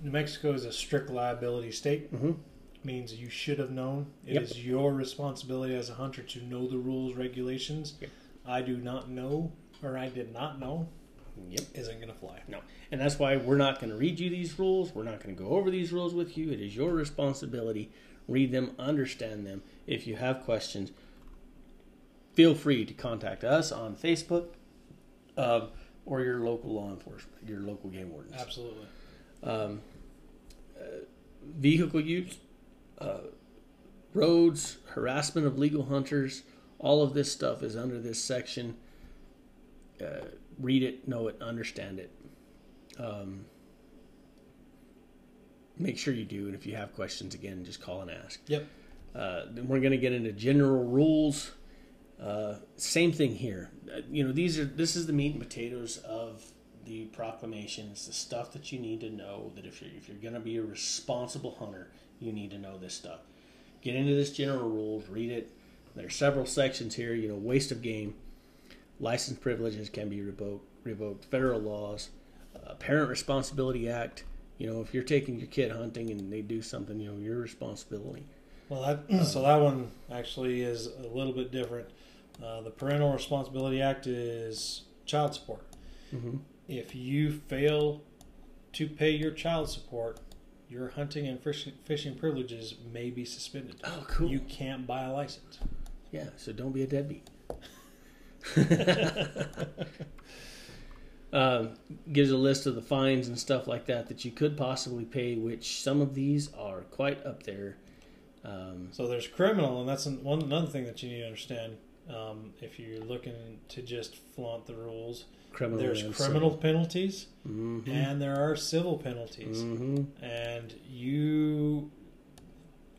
New Mexico is a strict liability state. Mhm. Means you should have known. It is Yep. your responsibility as a hunter to know the rules, regulations. Yep. I do not know, or I did not know, yep isn't going to fly. no and that's why we're not going to read you these rules we're not going to go over these rules with you it is your responsibility read them understand them if you have questions feel free to contact us on facebook um, or your local law enforcement your local game wardens Absolutely. um, uh, vehicle use, uh, roads, harassment of legal hunters. All of this stuff is under this section. Uh, read it, know it, understand it. Um, make sure you do, and if you have questions, again, just call and ask. Yep. Uh, then we're going to get into general rules. Uh, same thing here. Uh, you know, these are this is the meat and potatoes of the proclamation. It's the stuff that you need to know. That if you're if you're going to be a responsible hunter, you need to know this stuff. Get into this general rules. Read it. There's several sections here. You know, waste of game, license privileges can be revoked. Revoked. Federal laws, uh, Parent Responsibility Act. You know, if you're taking your kid hunting and they do something, you know, your responsibility. Well, that, so that one actually is a little bit different. Uh, the Parental Responsibility Act is child support. Mm-hmm. If you fail to pay your child support, your hunting and fishing, fishing privileges may be suspended. Oh, cool. You can't buy a license. Yeah, so don't be a deadbeat. um, gives a list of the fines and stuff like that that you could possibly pay, which some of these are quite up there. Um, So there's criminal, and that's an- one another thing that you need to understand. Um, if you're looking to just flaunt the rules, criminal. there's criminal penalties hmm and there are civil penalties, hmm and you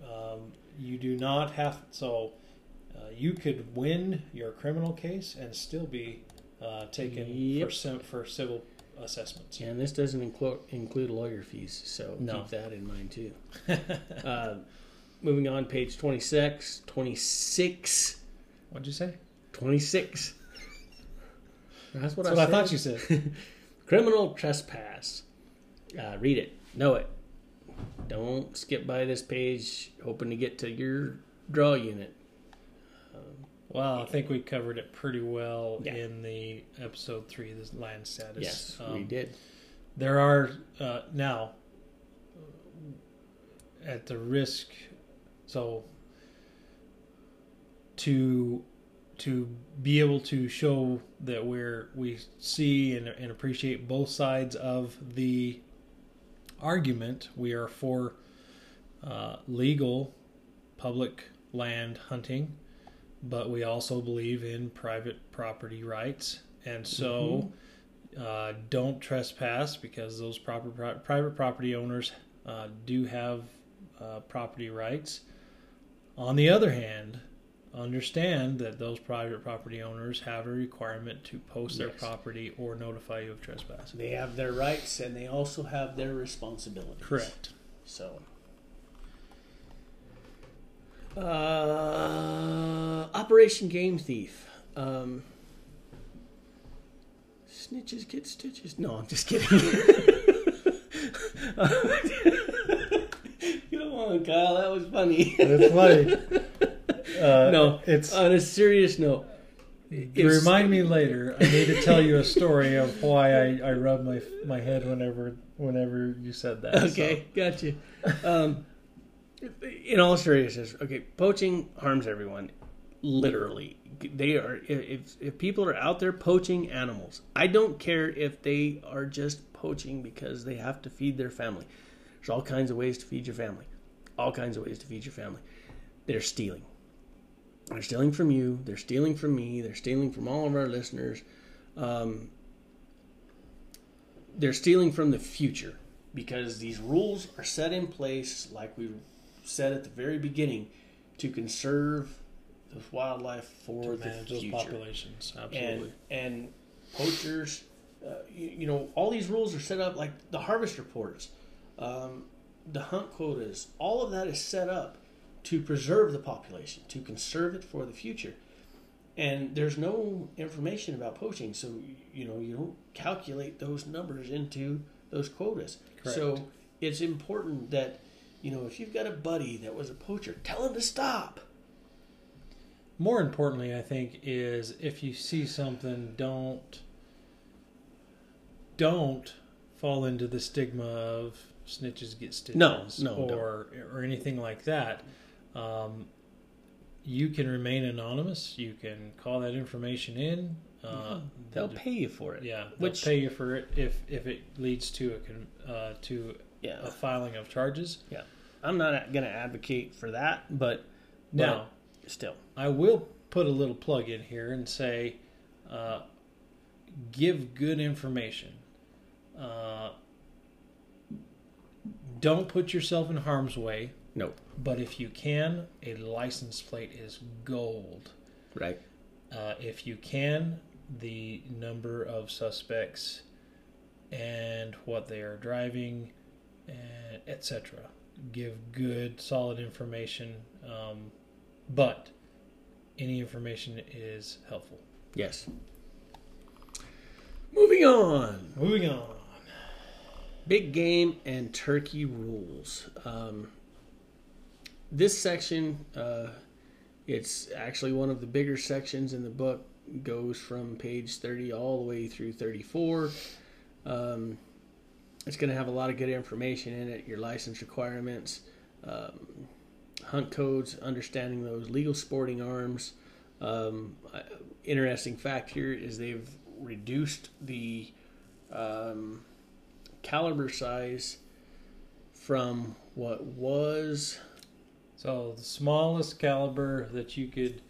um, you do not have so uh, you could win your criminal case and still be uh, taken Yep. for for civil assessments. And this doesn't include include lawyer fees, so No. keep that in mind too. uh, moving on, page 26, 26, What'd you say? 26. That's what, That's I, what I thought you said. Criminal trespass. Uh, read it. Know it. Don't skip by this page hoping to get to your draw unit. Well, I think we covered it pretty well Yeah. in the episode three, the land status. Yes, Um, we did. There are uh, now at the risk, so to to be able to show that we're we see and, and appreciate both sides of the argument, we are for uh, legal public land hunting, but we also believe in private property rights, and so uh, don't trespass because those proper pri- private property owners uh, do have uh, property rights. On the other hand, understand that those private property owners have a requirement to post their Yes. property or notify you of trespass. They have their rights and they also have their responsibilities. Correct. So, uh, Operation Game Thief. Um, snitches get stitches. No, I'm just kidding. Come on, Kyle. That was funny. It's funny. Uh, no, it's on a serious note. remind me later. I need to tell you a story of why I, I rub my my head whenever whenever you said that. Okay, gotcha. Um, in all seriousness, okay, poaching harms everyone. Literally, they are. If if people are out there poaching animals, I don't care if they are just poaching because they have to feed their family. There's all kinds of ways to feed your family. All kinds of ways to feed your family. They're stealing. They're stealing from you. They're stealing from me. They're stealing from all of our listeners. Um, they're stealing from the future because these rules are set in place, like we said at the very beginning, to conserve the wildlife for to the manage those future. populations. Absolutely. And and poachers, uh, you, you know, all these rules are set up like the harvest reports, um, the hunt quotas. All of that is set up to preserve the population, to conserve it for the future. And there's no information about poaching, so you know you don't calculate those numbers into those quotas. Correct. So it's important that you know if you've got a buddy that was a poacher, tell him to stop. More importantly, I think is if you see something, don't don't fall into the stigma of snitches get stitches, No, no, or or anything like that. Um, you can remain anonymous. You can call that information in. Uh, They'll pay you for it. yeah, they'll Which- pay you for it if if it leads to a con, uh, to Yeah. a filing of charges. Yeah, I'm not going to advocate for that, but Now, still, I will put a little plug in here and say, uh, give good information. Uh, don't put yourself in harm's way, no, but if you can, a license plate is gold. right? Uh, if you can, the number of suspects and what they are driving, and etc. Give good, solid information, um, but any information is helpful. Yes. Moving on. Moving on. Big game and turkey rules. Um, this section, uh, it's actually one of the bigger sections in the book. Goes from page thirty all the way through thirty-four. Um, it's going to have a lot of good information in it. Your license requirements, um, hunt codes, understanding those legal sporting arms. Um, interesting fact here is they've reduced the um, caliber size from what was So the smallest caliber that you could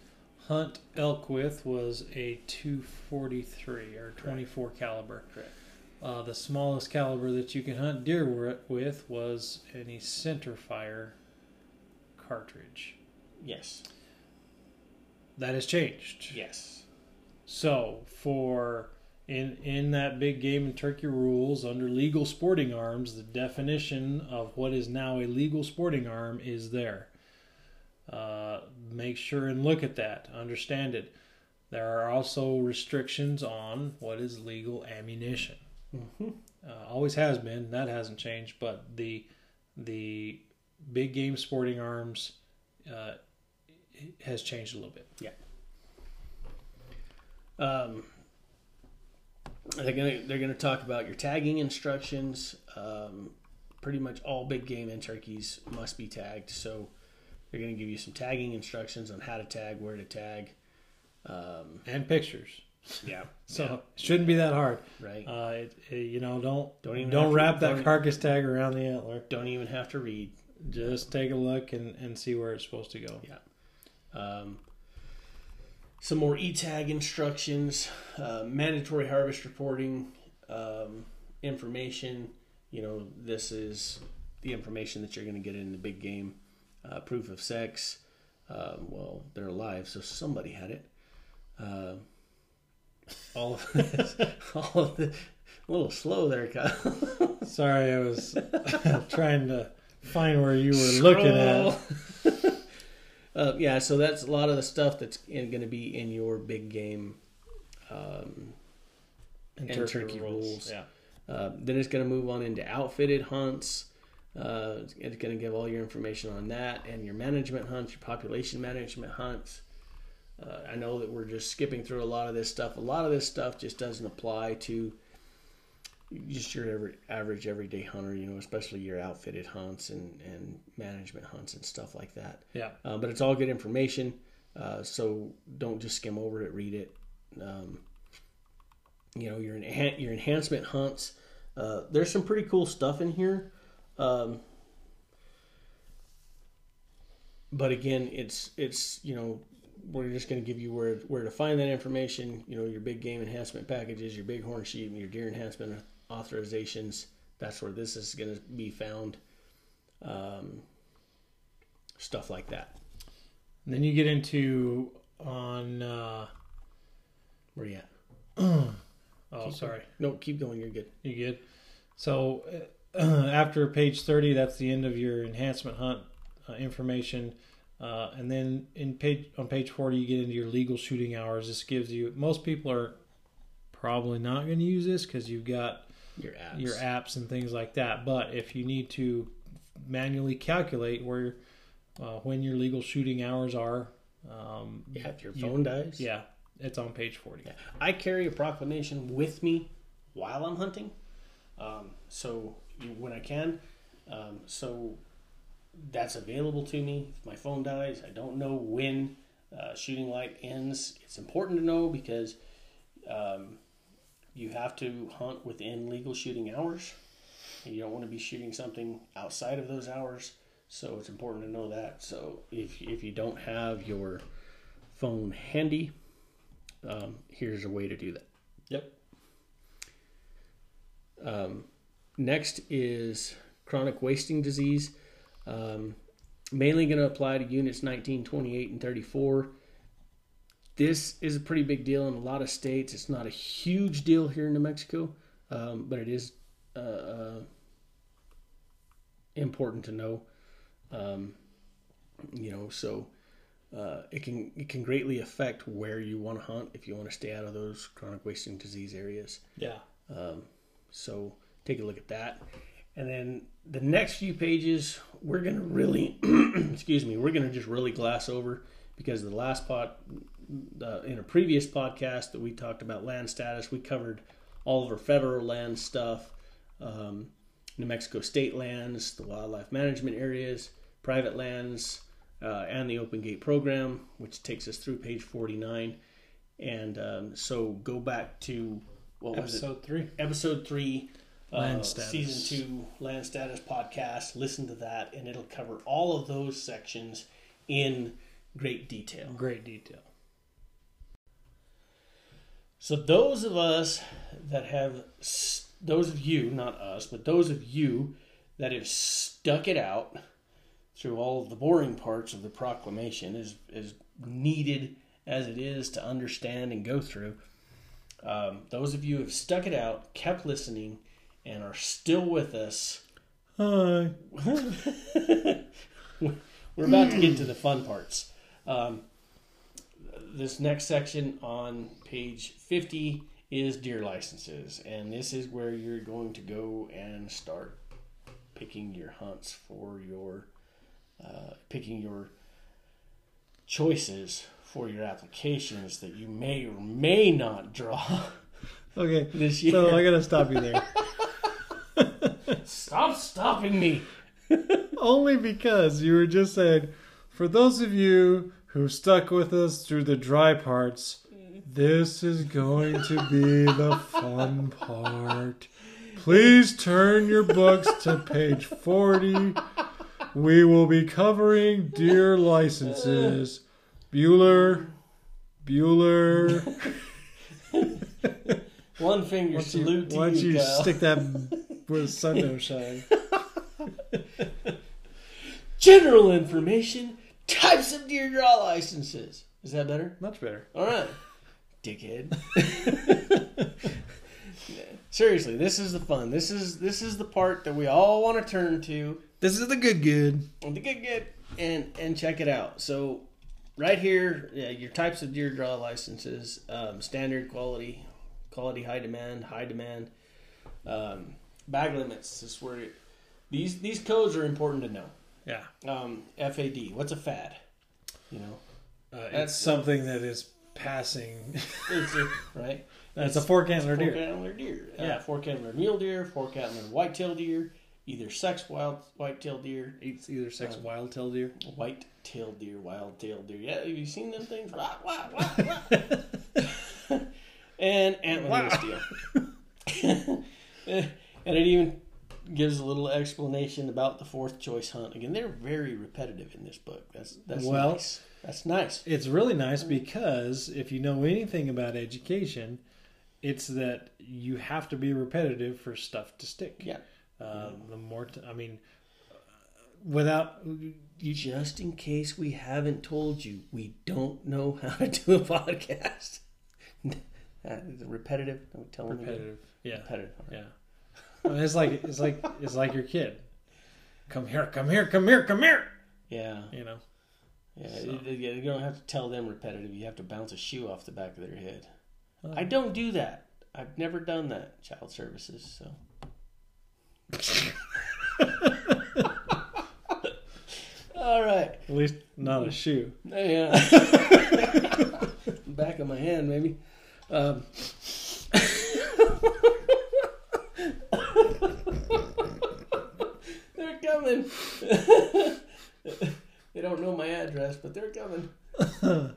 hunt elk with was a 243 or 24 caliber. Correct. Uh, the smallest caliber that you can hunt deer with was any centerfire cartridge. yes, That has changed. yes, So for in in that big game and turkey rules under legal sporting arms, the definition of what is now a legal sporting arm is there. Uh, make sure and look at that, understand it. There are also restrictions on what is legal ammunition. Mhm. Uh, always has been. That hasn't changed. But the the big game sporting arms uh, has changed a little bit. Yeah. Um, they're gonna they're gonna talk about your tagging instructions. Um, pretty much all big game and turkeys must be tagged. So they're gonna give you some tagging instructions on how to tag, where to tag. Um, And pictures. yeah. So yeah, it shouldn't be that hard. right. Uh, it, it- you know, don't Don't even don't have to- wrap that don't- carcass tag around the antler. Don't even have to read. Just take a look and, and see where it's supposed to go. Yeah. Um, some more e-tag instructions, uh, mandatory harvest reporting um, information. You know, this is the information that you're going to get in the big game. Uh, proof of sex. Um, well, they're alive, so somebody had it. Uh, all of this, all of the, a little slow there, Kyle. Sorry, I was trying to find where you were looking at. Uh, yeah, so that's a lot of the stuff that's going to be in your big game. Um, And And turkey rules. Yeah. uh, then it's going to move on into outfitted hunts. Uh, it's going to give all your information on that and your management hunts, your population management hunts. Uh, I know that we're just skipping through a lot of this stuff. A lot of this stuff just doesn't apply to just your every, average everyday hunter, you know, especially your outfitted hunts and, and management hunts and stuff like that. Yeah. Uh, but it's all good information. Uh, so don't just skim over it, read it. Um, you know, your, enhan- your enhancement hunts. Uh, there's some pretty cool stuff in here. Um, but again, it's it's you know we're just going to give you where where to find that information. You know, your big game enhancement packages, your bighorn sheep, and your deer enhancement authorizations. That's where this is going to be found. Um, stuff like that. And then you get into on. Uh, Where you at? oh, Keep sorry. No, keep going. You're good. You good? So uh, after page 30, that's the end of your enhancement hunt uh, information. Uh, and then in page on page 40, you get into your legal shooting hours. This gives you most people are probably not going to use this because you've got Your apps. your apps and things like that. But if you need to manually calculate where uh, when your legal shooting hours are, um, Yeah, if your you- phone dies. yeah, it's on page 40. Yeah. I carry a proclamation with me while I'm hunting. Um, so you, when I can, um, so that's available to me. If my phone dies, I don't know when uh, shooting light ends. It's important to know because um, you have to hunt within legal shooting hours. You don't want to be shooting something outside of those hours. So it's important to know that. So if if you don't have your phone handy, um, here's a way to do that. Yep. Um, next is chronic wasting disease. Um, mainly going to apply to units 19, 28, and 34. This is a pretty big deal in a lot of states. It's not a huge deal here in New Mexico, um, but it is uh, uh, important to know. Um, you know, so uh, it can it can greatly affect where you want to hunt if you want to stay out of those chronic wasting disease areas. Yeah. Um, so take a look at that. And then the next few pages, we're going to really, excuse me, we're going to just really glass over because the last pot, uh, in a previous podcast that we talked about land status, we covered all of our federal land stuff. Um, New Mexico state lands, the wildlife management areas, private lands, uh, and the Open Gate program, which takes us through page 49. And um, so go back to what was it? Episode three. Episode three, uh, season two, land status podcast. Listen to that, and it'll cover all of those sections in great detail. Great detail. So those of us that have, those of you, not us, but those of you that have stuck it out through all of the boring parts of the proclamation, as as needed as it is to understand and go through, um, those of you who have stuck it out, kept listening, and are still with us. Hi. We're about to get to the fun parts. Um, this next section on page 50 is deer licenses, and this is where you're going to go and start picking your hunts for your uh, picking your choices for your applications that you may or may not draw Okay. this year. So I gotta stop you there. Stop stopping me. Only because you were just saying, for those of you who stuck with us through the dry parts, this is going to be the fun part. Please turn your books to page 40. We will be covering deer licenses. Bueller, Bueller. One finger Why don't you, salute why don't you, you stick that where the sun don't shine? General information, types of deer draw licenses. Is that better? Much better. All right, dickhead. Seriously, this is the fun. This is this is the part that we all want to turn to. This is the good good. and to get good and and check it out. So right here, yeah, your types of deer draw licenses: um, standard quality, quality high demand, high demand. Um, bag limits this is where it, these these codes are important to know. Yeah. Um, FAD, what's a fad? You know, Uh, That's- it's something that is passing. it's a, right. That's a fork antler deer. antler deer. Yeah. Uh, fork antler mule deer, fork antler whitetail deer, either sex wild whitetail deer, It's either sex Uh, wild tail deer. white tailed deer, wild tailed deer. Yeah, have you seen them things? Wah, wah, wah, wah. and antler deer. And it even gives a little explanation about the fourth choice hunt. Again, they're very repetitive in this book. That's that's Well- nice. That's nice. It's really nice because if you know anything about education, it's that you have to be repetitive for stuff to stick. Yeah. Uh, the more, t- I mean, without you, Just in case we haven't told you, we don't know how to do a podcast. Uh, repetitive? Don't tell them repetitive. Yeah. Repetitive. Yeah. I mean, it's like it's like it's like your kid. Come here, come here, come here, come here. Yeah. You know. Yeah, So- you- don't have to tell them repetitive. You have to bounce a shoe off the back of their head. Oh. I don't do that. I've never done that. Child services. So. All right. At least not a shoe. Yeah. back of my hand, maybe. Um. they're coming. they don't know my address, but they're coming.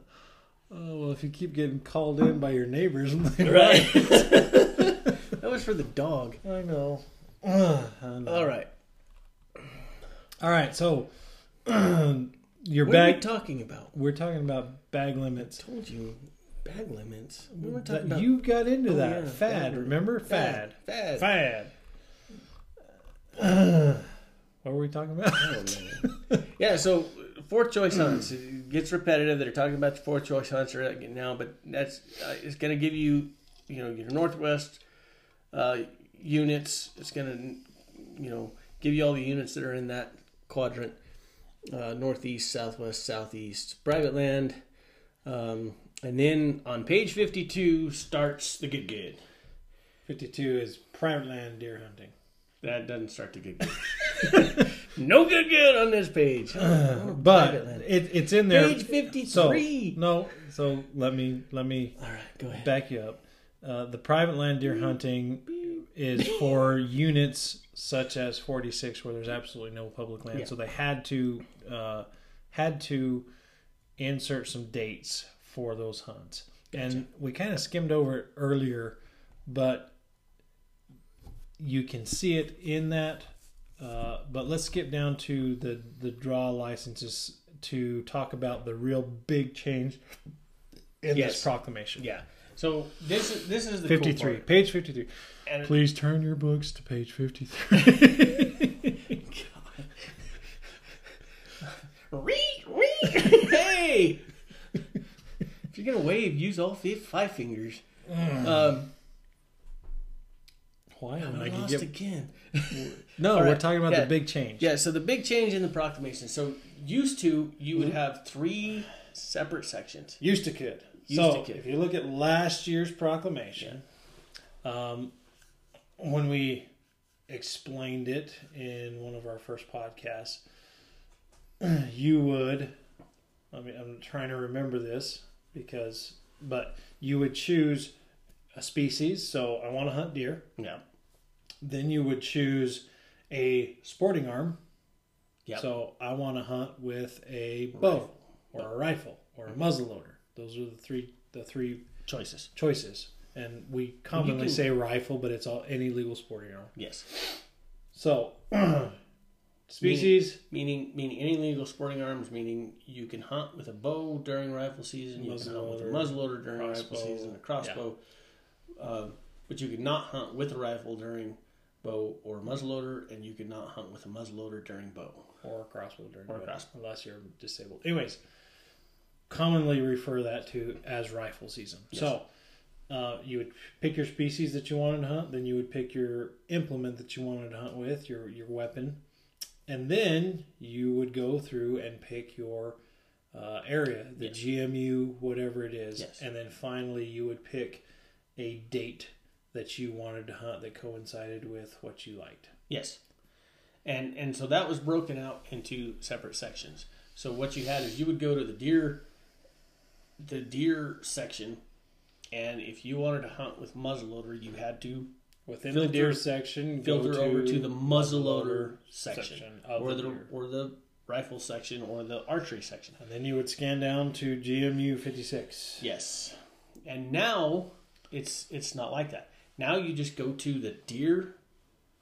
Oh well, if you keep getting called in by your neighbors, Right. that was for the dog. I know. I know. All right. All right. So your What are we bag. talking about? we're talking about bag I limits. told you bag limits. We were talking about you got into Oh, that yeah, fad. remember fad. fad. Fad. Fad. what were we talking about? Oh, yeah, so fourth choice hunts it gets repetitive. They're talking about the fourth choice hunts right now, but that's uh, it's going to give you, you know, your northwest uh, units. It's going to, you know, give you all the units that are in that quadrant: uh, northeast, southwest, southeast, private land, um, and then on page fifty-two starts the good good. Fifty-two is private land deer hunting. That doesn't start to get good. no good good on this page. But Private land. it, it's in there. Page So 53. no. So let me let me All right, go ahead. back you up. Uh, the private land deer hunting is for units such as 46 where there's absolutely no public land. Yeah. So they had to uh, had to insert some dates for those hunts. And we kind of skimmed over it earlier, but you can see it in that. Uh, but let's skip down to the the draw licenses to talk about the real big change in Yes. this proclamation. Yeah. So this is this is the cool 53, part. page 53. And Please turn your books to page 53. Read, read. hey! if you're gonna wave, use all five fingers. Um, Why? I lost again. No, All we're talking about yeah. the big change. Yeah. So the big change in the proclamation. So used to, you would have three separate sections. Used to could. Used so to could. if you look at last year's proclamation, um, when we explained it in one of our first podcasts, you would. I mean, I'm trying to remember this because, but you would choose a species. So I want to hunt deer. Yeah. Then you would choose a sporting arm. Yep. So I want to hunt with a bow or a rifle or a muzzleloader. Those are the three the three Choices. choices. And we commonly can- say rifle, but it's all any legal sporting arm. Yes. So species Meaning, meaning any legal sporting arms. Meaning you can hunt with a bow during rifle season. You can hunt with a muzzleloader during rifle crossbow, season. A crossbow. Uh, but you could not hunt with a rifle during bow or muzzleloader, and you could not hunt with a muzzleloader during bow. or a crossbow during Or bow, crossbow. unless you're disabled. Anyways, commonly refer that to as rifle season. So uh, you would pick your species that you wanted to hunt, then you would pick your implement that you wanted to hunt with, your your weapon, and then you would go through and pick your uh, area, the Yes. GMU, whatever it is, Yes. and then finally you would pick a date that you wanted to hunt that coincided with what you liked. Yes. And and so that was broken out into separate sections. So what you had is you would go to the deer the deer section and if you wanted to hunt with muzzleloader, you had to Within Filter- the deer section, go filter over to the muzzleloader section, section or the the or the rifle section or the archery section. And then you would scan down to GMU 56. Yes. And now it's it's not like that. Now you just go to the deer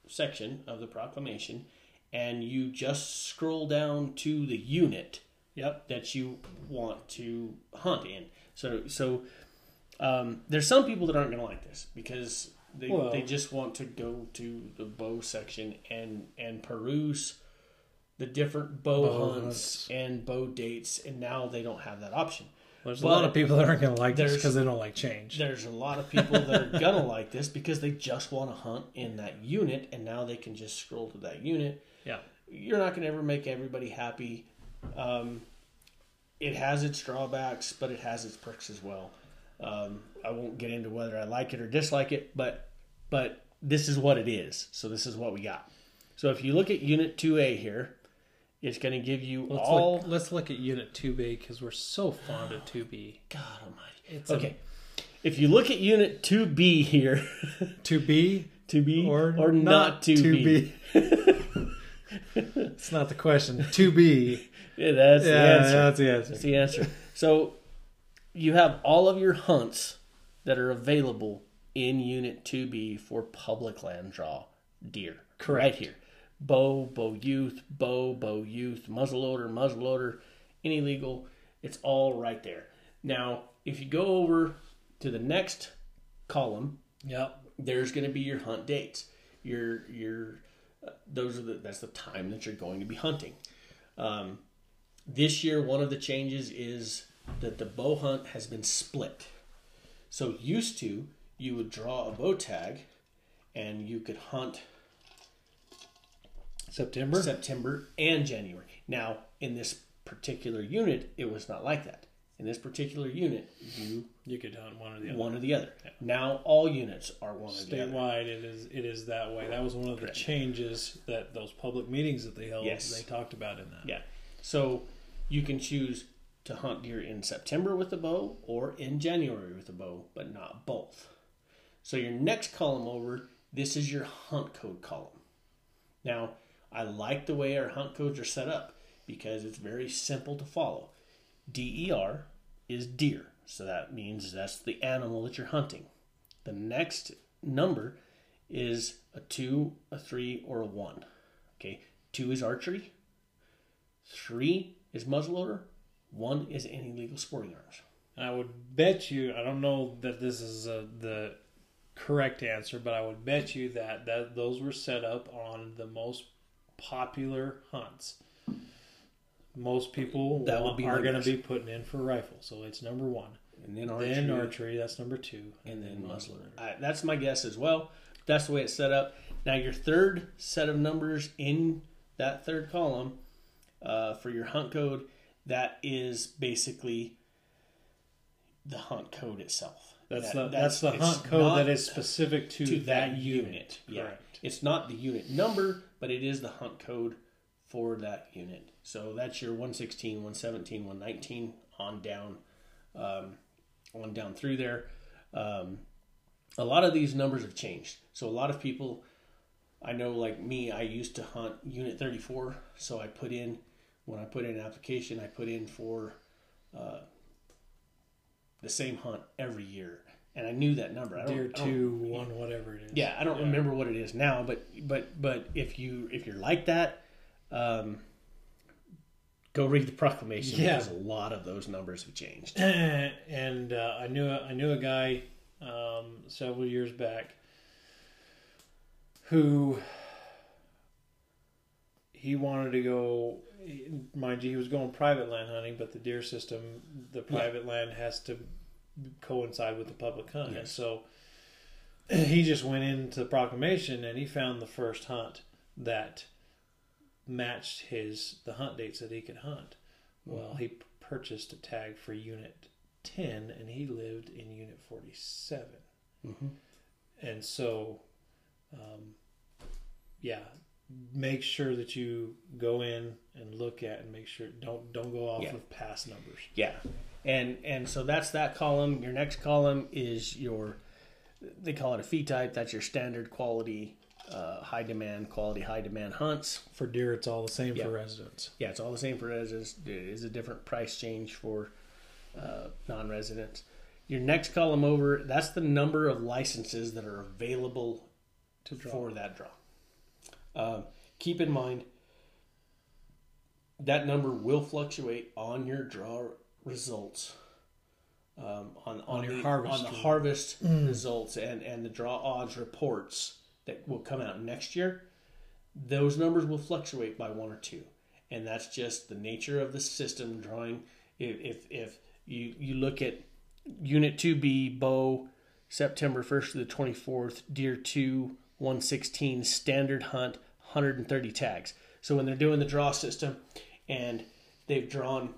section of the proclamation and you just scroll down to the unit Yep. that you want to hunt in. So so um, there's some people that aren't going to like this because they Well- they just want to go to the bow section and and peruse the different bow, Bow hunts, hunts. and bow dates, and now they don't have that option. There's But a lot of people that aren't going to like this because they don't like change. There's a lot of people that are gonna like this because they just want to hunt in that unit, and now they can just scroll to that unit. Yeah. You're not gonna ever make everybody happy. Um, it has its drawbacks, but it has its perks as well. Um, I won't get into whether I like it or dislike it, but but this is what it is. So this is what we got. So if you look at Unit Two A here, it's going to give you Let's all. look, let's look at Unit 2B because we're so fond of 2B. God Almighty. It's a- okay. If you look at Unit Two B here, 2B to be or, or, not, to be. 2B. it's not the question. 2B. Yeah, that's the yeah, answer. that's the answer. That's the answer. So you have all of your hunts that are available in Unit 2B for public land draw deer. Correct. Right here. Bow, bow youth, bow, bow youth, muzzleloader, muzzleloader, any legal. It's all right there. Now, if you go over to the next column, Yep. there's going to be your hunt dates. Your your uh, those are the that's the time that you're going to be hunting. Um, this year, one of the changes is that the bow hunt has been split. So used to you would draw a bow tag, and you could hunt September. September and January. Now, in this particular unit, it was not like that. In this particular unit, you you could hunt one or the other. one or the other. Now all units are one or the other. Statewide, it is it is that way. That was one of the Correct. changes that those public meetings that they held. Yes. They talked about in that. Yeah. So you can choose to hunt deer in September with a bow or in January with a bow, but not both. So your next column over, This is your hunt code column. Now, I like the way our hunt codes are set up because it's very simple to follow. DER is deer, so that means that's the animal that you're hunting. The next number is a two, a three, or a one. Okay, two is archery, three is muzzleloader, one is any legal sporting arms. I would bet you, I don't know that this is uh, the correct answer, but I would bet you that, that those were set up on the most popular hunts. Most people That would be are going to be putting in for rifle, so it's number one. And then archery, Then archery, that's number two, and then muzzleloader. I, that's my guess as well. That's the way it's set up. Now, your third set of numbers in that third column uh, for your hunt code, that is basically the hunt code itself. That's That- the that's, the hunt code that is specific to, to that, unit. Yeah. Correct. It's not the unit number, but it is the hunt code for that unit. So that's your 116, 117, 119 on down, um, on down through there. Um, a lot of these numbers have changed. So a lot of people, I know, like me, I used to hunt Unit 34. So I put in, when I put in an application, I put in for uh, the same hunt every year, and I knew that number. I don't, Deer I don't- two, one, whatever it is. yeah, I don't Yeah. remember what it is now, but but but if you if you're like that, um, go read the proclamation Yeah. because a lot of those numbers have changed. and uh, I knew I knew a guy um, several years back who he wanted to go. Mind you, he was going private land hunting, but the deer system, the private land has to coincide with the public hunt. Yes. So he just went into the proclamation and he found the first hunt that matched his the hunt dates that he could hunt. Well, he purchased a tag for Unit 10 and he lived in Unit 47. Mhm. And so, um, yeah, make sure that you go in and look at and make sure don't don't go off Yeah. of past numbers. Yeah, and and so that's that column. Your next column is your they call it a fee type. That's your standard quality, uh, high demand quality, high demand hunts. For deer, it's all the same Yeah. for residents. Yeah, it's all the same for residents. It is a different price change for uh, non-residents. Your next column over, that's the number of licenses that are available To draw. for that draw. Um, keep in mind that number will fluctuate on your draw results. Um, on, on, your the, harvest on the result. harvest results and, and the draw odds reports that will come out next year, those numbers will fluctuate by one or two, and that's just the nature of the system drawing. If if, if you you look at Unit Two B bow September first to the twenty fourth, Deer Two one sixteen standard hunt, hundred and thirty tags. So when they're doing the draw system, and they've drawn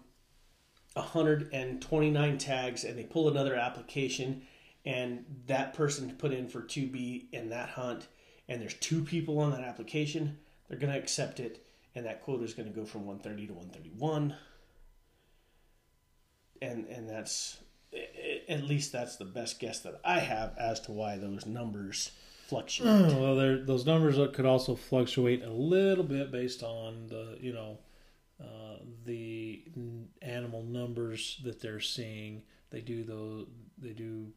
129 tags and they pull another application and that person put in for 2B in that hunt and there's two people on that application, they're going to accept it and that quota is going to go from 130 to 131. And and that's at least that's the best guess that I have as to why those numbers fluctuate. Hmm, well, those numbers could also fluctuate a little bit based on the, you know, uh, the n- animal numbers that they're seeing. They do those, they do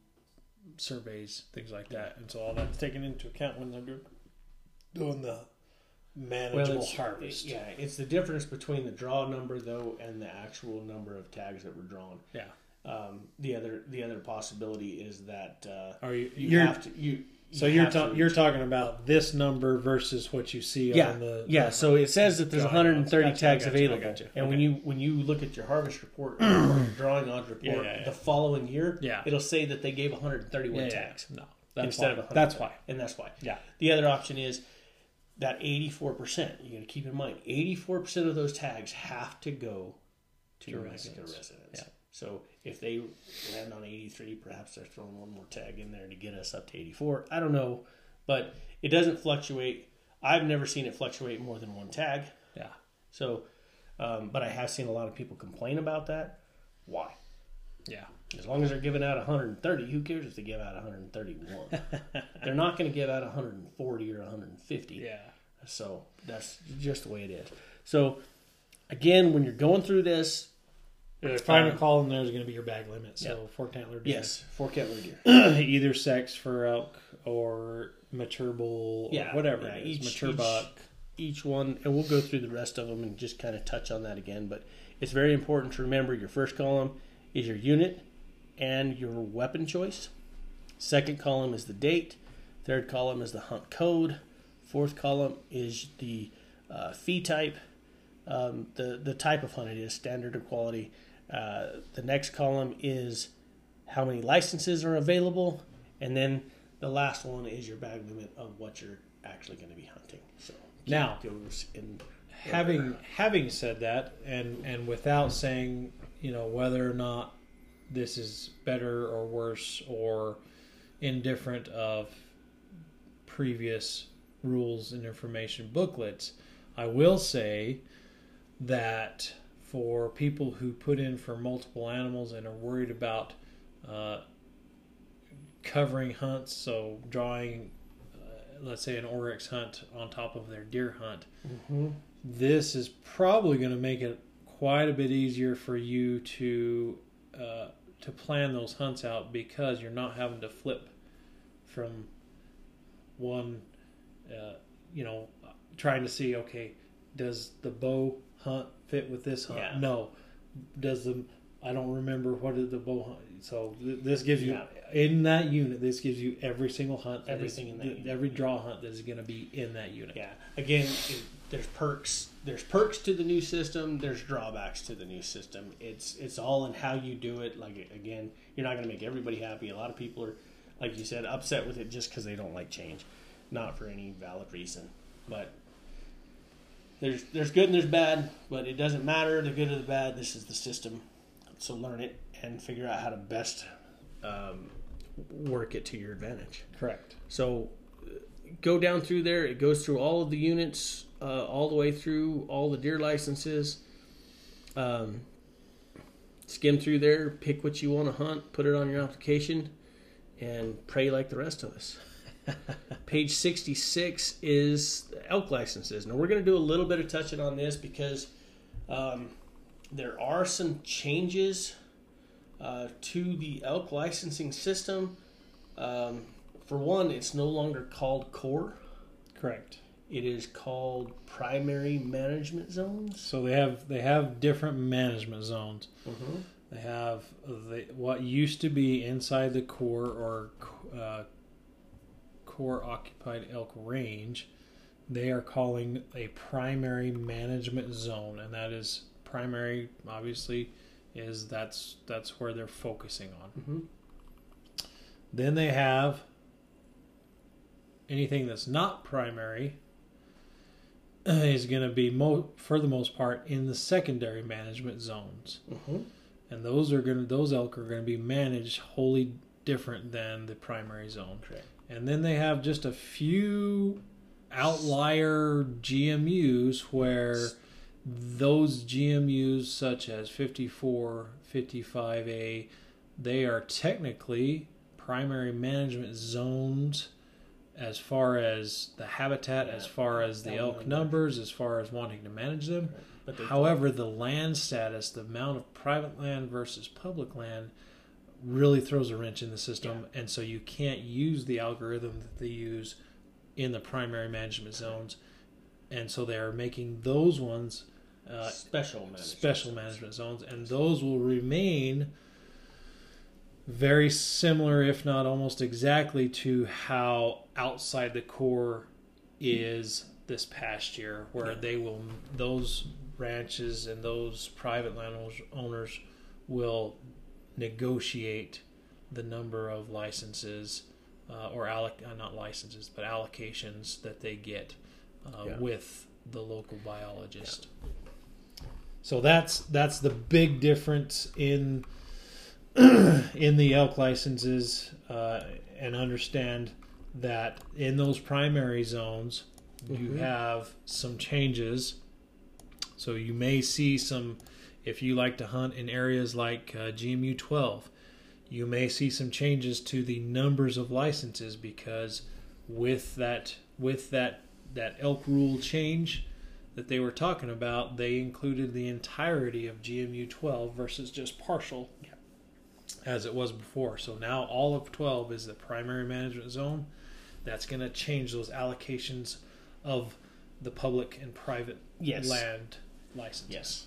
surveys, things like that, and so all that's taken into account when they're do- doing the manageable it's- harvest. Yeah, it's the difference between the draw number though and the actual number of tags that were drawn. Yeah. Um, the other the other possibility is that uh, Are you? you have to you. So you you're ta- you're talking about this number versus what you see yeah on the yeah. So it says that there's Drawing 130. Gotcha, tags gotcha, available, gotcha. and when you when you look at your harvest report, or drawing odds report, Yeah, yeah, the following year, Yeah. it'll say that they gave 131 yeah, yeah. tags, No, that's Instead why. of 100. That's why. and that's why. Yeah. The other option is that 84%. You got to keep in mind, 84% of those tags have to go to your Mexican residents. residents. So if they land on 83, perhaps they're throwing one more tag in there to get us up to 84. I don't know, but it doesn't fluctuate. I've never seen it fluctuate more than one tag. Yeah. So, um, but I have seen a lot of people complain about that. Why? Yeah. As long as they're giving out 130, who cares if they give out 131? they're not going to give out 140 or 150. Yeah. So that's just the way it is. So again, when you're going through this, The final Um, column there is going to be your bag limit. So yeah. forked antler deer. yes, forked antler deer. either sex for elk or mature bull Yeah, or whatever yeah, it is. each- mature each- buck. Each one, and we'll go through the rest of them and just kind of touch on that again. But it's very important to remember your first column is your unit and your weapon choice. Second column is the date. Third column is the hunt code. Fourth column is the uh, fee type, um, the the type of hunt it is, standard or quality. Uh, the next column is how many licenses are available, and then the last one is your bag limit of what you're actually going to be hunting. So Now- in having having said that and and without saying you know whether or not this is better or worse or indifferent of previous rules and information booklets i will say that for people who put in for multiple animals and are worried about uh, covering hunts so drawing uh, let's say an oryx hunt on top of their deer hunt. This is probably going to make it quite a bit easier for you to uh, to plan those hunts out because you're not having to flip from one uh, you know trying to see okay does the bow hunt fit with this hunt Yeah. no does the I don't remember what is the bow hunt so th- this gives you Yeah. in that unit this gives you every single hunt Everything in that unit. every draw hunt that is going to be in that unit Yeah. Again, it, there's perks. There's perks to the new system. There's drawbacks to the new system. It's it's all in how you do it. Like again, you're not going to make everybody happy. A lot of people are, like you said, upset with it just because they don't like change, not for any valid reason. But there's there's good and there's bad, but it doesn't matter the good or the bad. This is the system, so learn it and figure out how to best um, work it to your advantage. correct So uh, go down through there. It goes through all of the units, uh, all the way through all the deer licenses. Um, skim through there, pick what you want to hunt, put it on your application, and pray like the rest of us. Page 66 is elk licenses. Now, we're going to do a little bit of touching on this because um, there are some changes uh, to the elk licensing system. Um, for one, it's no longer called core. correct It is called primary management zones. So they have they have different management zones. Mm-hmm. They have the, what used to be inside the core or uh, core occupied elk range. They are calling a primary management zone, and that is primary. Obviously, is that's that's where they're focusing on. Mm-hmm. Then they have anything that's not primary is going to be mo- for the most part in the secondary management zones, Mm-hmm. and those are going to those elk are going to be managed wholly different than the primary zone. Correct. And then they have just a few outlier GMUs where those GMUs, such as 54, 55A, they are technically primary management zones as far as the habitat, as far as the elk numbers, as far as wanting to manage them. However, the land status, the amount of private land versus public land, really throws a wrench in the system, and so you can't use the algorithm that they use in the primary management zones, and so they are making those ones uh, special management. special management zones, and those will remain very similar, if not almost exactly, to how outside the core is this past year, where Yeah. they will those ranches and those private landowners owners will negotiate the number of licenses uh, or alloc- uh, not licenses but allocations that they get uh, Yeah. with the local biologist. So that's that's the big difference in in the elk licenses, uh, and understand that in those primary zones you Mhm. have some changes. So you may see some if you like to hunt in areas like uh, GMU 12. you may see some changes to the numbers of licenses because with that with that that elk rule change that they were talking about, they included the entirety of GMU 12 versus just partial as it was before. So now all of 12 is the primary management zone. That's going to change those allocations of the public and private Yes. land licenses. Yes.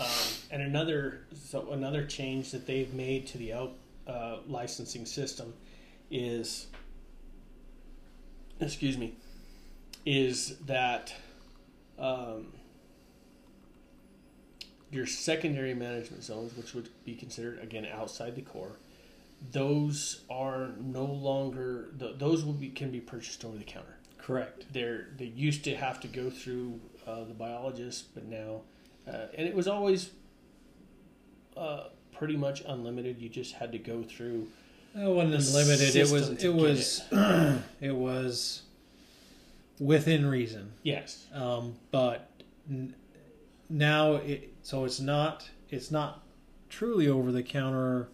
Um, and another so another change that they've made to the elk uh, licensing system is, excuse me, is that um, your secondary management zones, which would be considered again outside the core, those are no longer th- those will be can be purchased over the counter Correct. they're they used to have to go through uh, the biologist, but now, uh, and it was always uh, pretty much unlimited. You just had to go through. It wasn't unlimited. It was it was it was within reason. Yes, Um, but n- now it so it's not it's not truly over the counter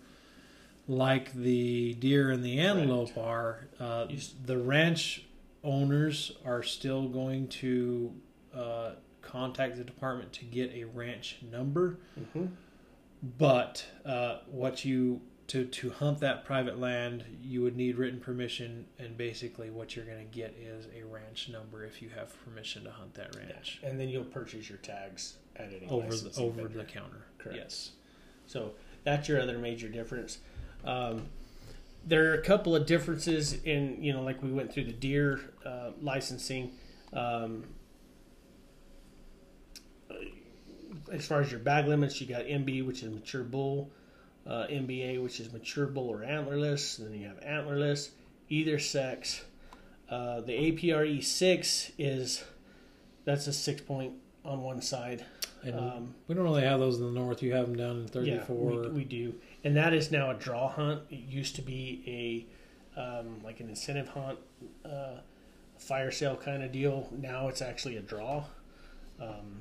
like the deer and the antelope are. Uh, the ranch owners are still going to uh, contact the department to get a ranch number, mm-hmm. but uh, what you to to hunt that private land, you would need written permission, and basically what you're going to get is a ranch number if you have permission to hunt that ranch and then you'll purchase your tags at any over the over vendor. the counter. Correct. Yes. So that's your other major difference. Um, there are a couple of differences in, you know, like we went through the deer uh, licensing. Um, as far as your bag limits, you got MB, which is mature bull, uh, MBA, which is mature bull or antlerless. And then you have antlerless, either sex. Uh, the APRE six is that's a six point on one side. And Um, we don't really have those in the north. You have them down in 34. yeah, we, we do, and that is now a draw hunt. It used to be a um, like an incentive hunt, uh, fire sale kind of deal. Now it's actually a draw. Um,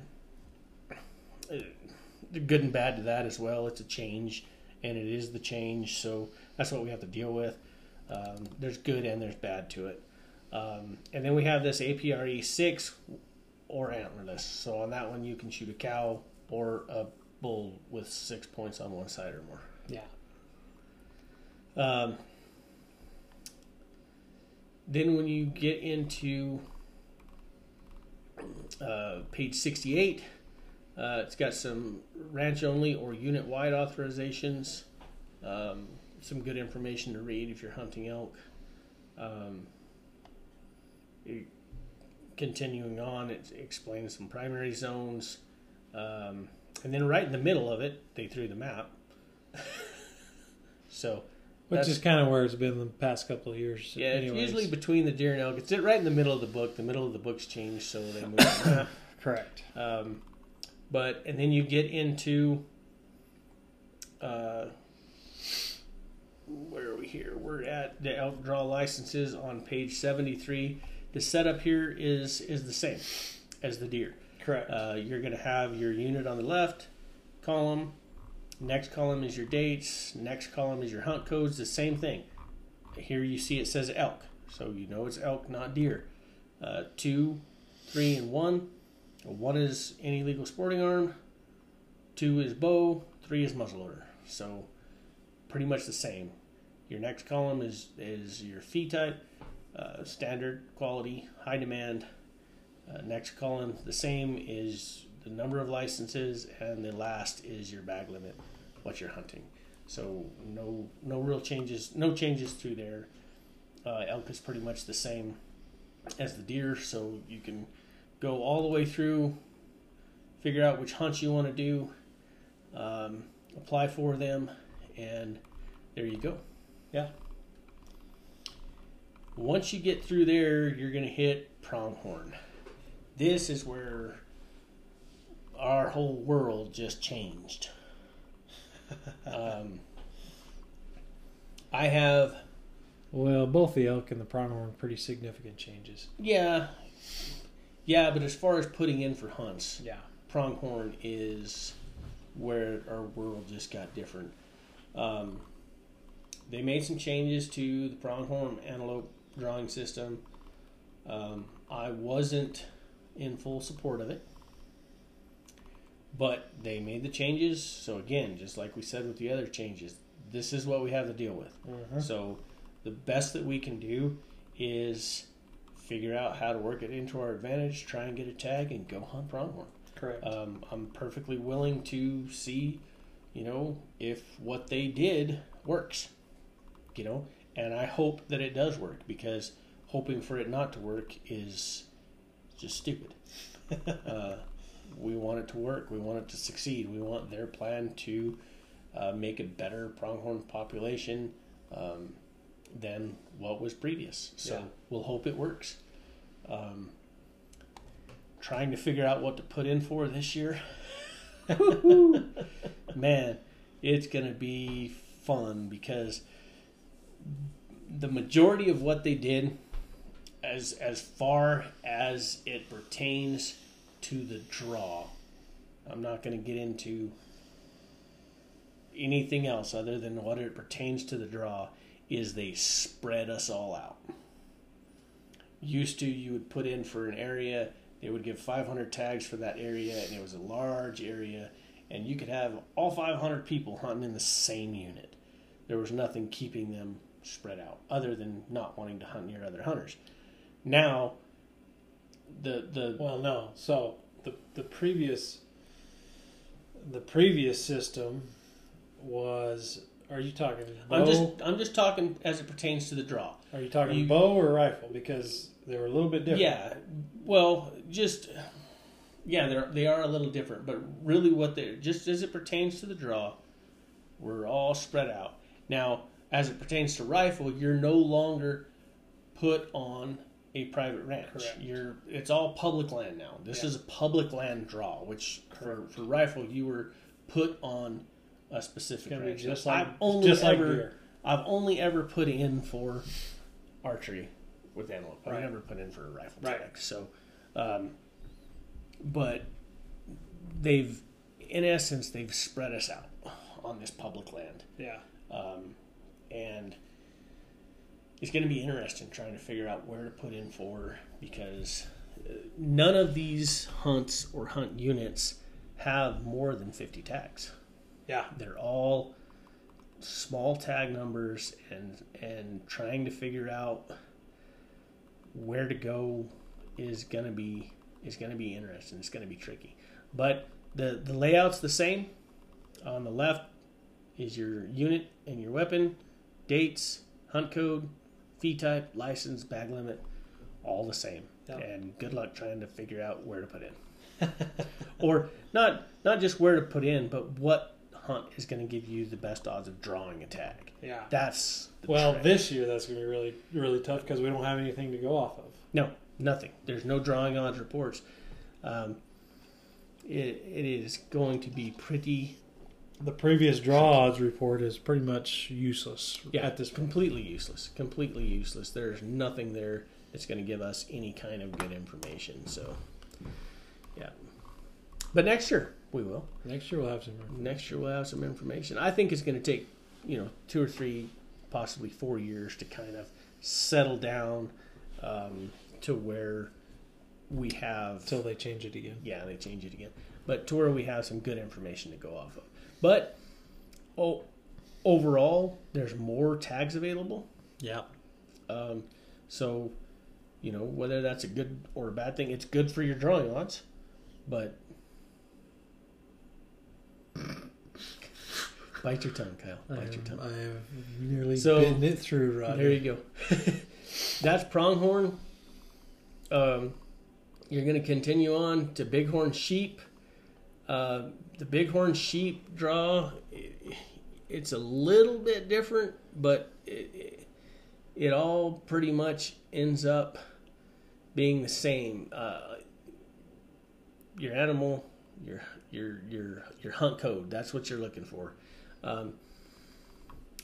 good and bad to that as well. It's a change, and it is the change. So that's what we have to deal with. Um, there's good and there's bad to it. Um, and then we have this APRE six or antlerless. So on that one, you can shoot a cow or a bull with six points on one side or more. yeah. Um, then when you get into uh, page 68, uh, it's got some ranch only or unit wide authorizations. Um, some good information to read if you're hunting elk. Um, it- continuing on, it explains some primary zones. Um, and then right in the middle of it, they threw the map. so Which is kind of where it's been the past couple of years. yeah, it's usually between the deer and elk. It's right in the middle of the book. The middle of the book's changed, so they move. correct. um, but and then you get into uh, where are we here? We're at the elk draw licenses on page seventy three. The setup here is is the same as the deer. Correct. Uh, you're going to have your unit on the left column. Next column is your dates. Next column is your hunt codes. The same thing. Here you see it says elk, so you know it's elk, not deer. Uh, two, three, and one. One is any legal sporting arm. Two is bow. Three is muzzleloader. So pretty much the same. Your next column is is your fee type, uh, standard quality, high demand. Uh, next column, the same is the number of licenses, and the last is your bag limit, what you're hunting. So no no real changes, no changes through there. Uh, elk is pretty much the same as the deer, so you can go all the way through, figure out which hunts you want to do, um, apply for them, and there you go. Yeah. Once you get through there, you're going to hit pronghorn. This is where our whole world just changed. um, I have, Well, both the elk and the pronghorn pretty significant changes. yeah, yeah, but as far as putting in for hunts, Yeah. pronghorn is where our world just got different. Um, they made some changes to the pronghorn antelope drawing system. Um, I wasn't in full support of it, but they made the changes. So again, just like we said with the other changes, this is what we have to deal with. Mhm. So the best that we can do is figure out how to work it into our advantage, try and get a tag, and go hunt pronghorn. Correct. Um, I'm perfectly willing to see, you know, if what they did works. You know, and I hope that it does work because hoping for it not to work is just stupid. uh, we want it to work. We want it to succeed. We want their plan to uh, make a better pronghorn population um, than what was previous. So Yeah. we'll hope it works. Um, trying to figure out what to put in for this year. Man, it's going to be fun because the majority of what they did as as far as it pertains to the draw. I'm not going to get into anything else other than what it pertains to the draw is they spread us all out. Used to you would put in for an area, they would give 500 tags for that area and it was a large area and you could have all 500 people hunting in the same unit. There was nothing keeping them spread out other than not wanting to hunt near other hunters. Now the the Well, no. So the the previous the previous system was. Are you talking bow? I'm just I'm just talking as it pertains to the draw. are you talking you- bow or rifle? Because they were a little bit different. Yeah, well, just yeah, they're they are a little different, but really, what they just as it pertains to the draw, we're all spread out. Now, as it pertains to rifle, you're no longer put on a private ranch. Correct. You're it's all public land now. This Yeah. is a public land draw, which for for rifle you were put on a specific It's gonna be ranch. just like I've only just like ever deer. I've only ever put in for archery with antelope. I've never put in for a rifle Right. tag. So, um, but they've, in essence, they've spread us out on this public land, Yeah. um, and it's going to be interesting trying to figure out where to put in for because uh, none of these hunts or hunt units have more than 50 tags Yeah. they're all small tag numbers and and trying to figure out where to go is gonna be is gonna be interesting. It's gonna be tricky. But the the layout's the same. On the left is your unit and your weapon, dates, hunt code, fee type, license, bag limit, all the same. Yep. And good luck trying to figure out where to put in. or not not just where to put in, but what hunt is going to give you the best odds of drawing a tag. Yeah. That's the Well, trick. this year that's gonna be really really tough because we don't have anything to go off of. no nothing. There's no drawing odds reports. Um, it, it is going to be pretty The previous draw odds report is pretty much useless yeah at this point. completely useless. Completely useless. There's nothing there that's going to give us any kind of good information. So yeah, but next year we will. Next year we'll have some. next year we'll have some information. I think it's going to take, you know, two or three, possibly four years to kind of settle down um, to where we have. Until they change it again. yeah, they change it again, but to where we have some good information to go off of. But oh, overall, there's more tags available. Yeah. Um, so, you know, whether that's a good or a bad thing, it's good for your drawing odds, but. Bite your tongue, Kyle. Bite your tongue. I have nearly So, bitten it through, Rodney. There you go. That's pronghorn. Um, you're going to continue on to bighorn sheep. Uh, the bighorn sheep draw, i- it's a little bit different, but it, it, it all pretty much ends up being the same. Uh, your animal, your your your your hunt code. That's what you're looking for. Um,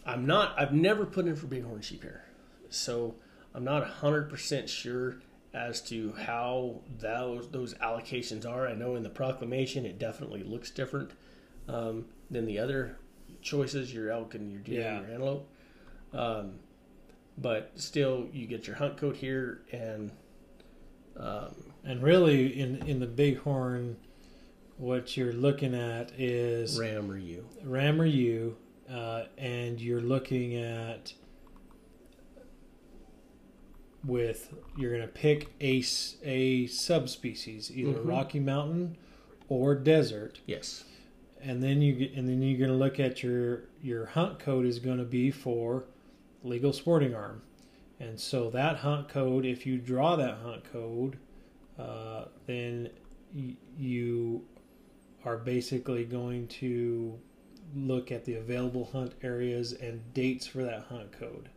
I'm not. I've never put in for bighorn sheep here, so I'm not hundred percent sure as to how those those allocations are. I know in the proclamation it definitely looks different um, than the other choices, your elk and your deer Yeah. and your antelope. Um, but still, you get your hunt code here, and um, And really, in in the bighorn, what you're looking at is ram or you. ram or ewe, uh, and you're looking at with you're going to pick a, a subspecies, either Mhm. Rocky Mountain or desert, Yes. and then you and then you're going to look at your your hunt code is going to be for legal sporting arm, and so that hunt code, if you draw that hunt code, uh, then y- you are basically going to look at the available hunt areas and dates for that hunt code.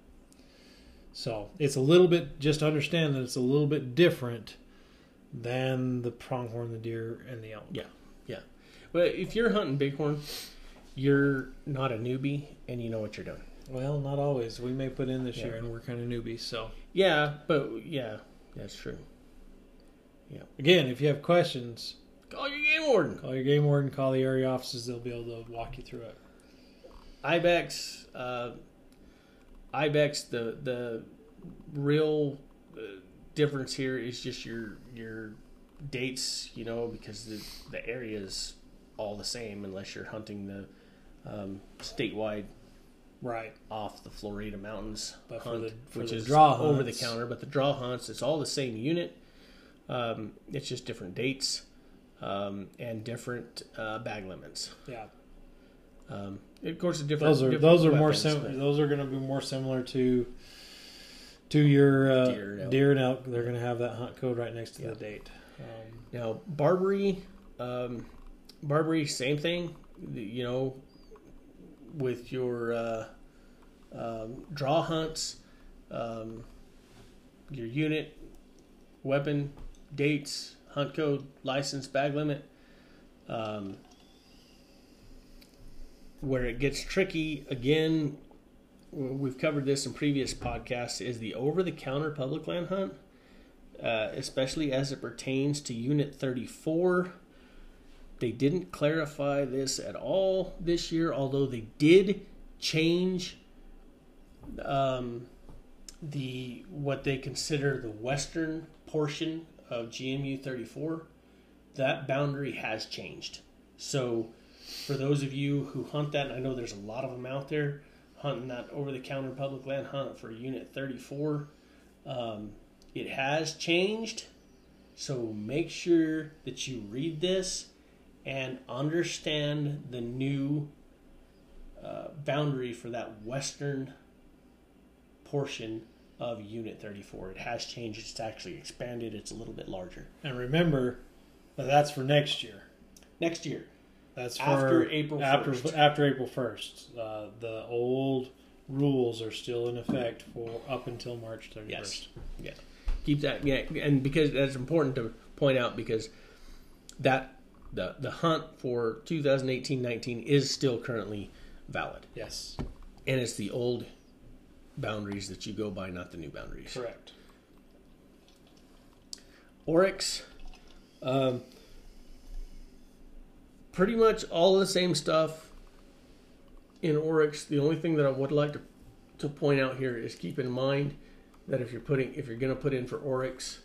So it's a little bit just understand that it's a little bit different than the pronghorn, the deer, and the elk. Yeah. Yeah. But if you're hunting bighorn, you're not a newbie, and you know what you're doing. Well, not always. We may put in this Yeah. year, and we're kind of newbies. So Yeah, but yeah, that's true. Yeah. again, if you have questions, Call your game warden. call your game warden, call the area offices. They'll be able to walk you through it. Ibex, uh, Ibex, the the real uh, difference here is just your your dates, you know, because the the area is all the same unless you're hunting the um, statewide Right. off the Florida mountains But for hunt, the- for which the is draw over the counter. But the draw hunts, it's all the same unit. Um, it's just different dates um, and different uh, bag limits. Yeah. Um, of course, the different. Those are different those are more weapons, sim- but- those are going to be more similar to to your uh, Deer and elk. deer and elk. They're going to have that hunt code right next to Yeah. the date. Um, Now, Barbary, um, Barbary, same thing. You know, with your uh, um, draw hunts, um, your unit, weapon, dates, hunt code, license, bag limit. Um, where it gets tricky again, we've covered this in previous podcasts, is the over-the-counter public land hunt uh, especially as it pertains to Unit 34. They didn't clarify this at all this year, although they did change um, the what they consider the western portion of GMU 34. That boundary has changed. So, for those of you who hunt that, I know there's a lot of them out there hunting that over-the-counter public land hunt for Unit 34. Um, it has changed, so make sure that you read this and understand the new uh, boundary for that western portion of Unit 34. It has changed. It's actually expanded. It's a little bit larger. and remember, that that's for next year. Next year, That's for After April after 1st. after April first. Uh, the old rules are still in effect for up until March thirty first. Yes. Yeah. keep that yeah, and because that's important to point out because that the the hunt for 2018-19 is still currently valid. Yes, And it's the old boundaries that you go by, not the new boundaries. correct. Oryx, um, pretty much all the same stuff in Oryx. The only thing that I would like to, to point out here is keep in mind that if you're putting, if you're going to put in for Oryx,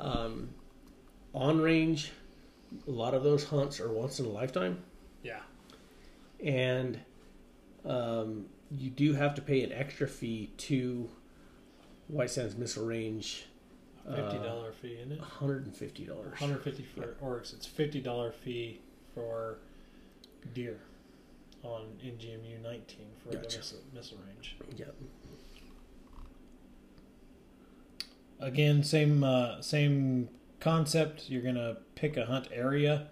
um, on range, a lot of those hunts are once in a lifetime. Yeah, and um, you do have to pay an extra fee to White Sands Missile Range, fifty uh, fee, isn't it? hundred and fifty dollars. Hundred fifty for oryx. It's fifty dollar fee for deer on NGMU nineteen for Gotcha. the missile, missile range. Yep. Again, same uh, same concept. You're gonna pick a hunt area.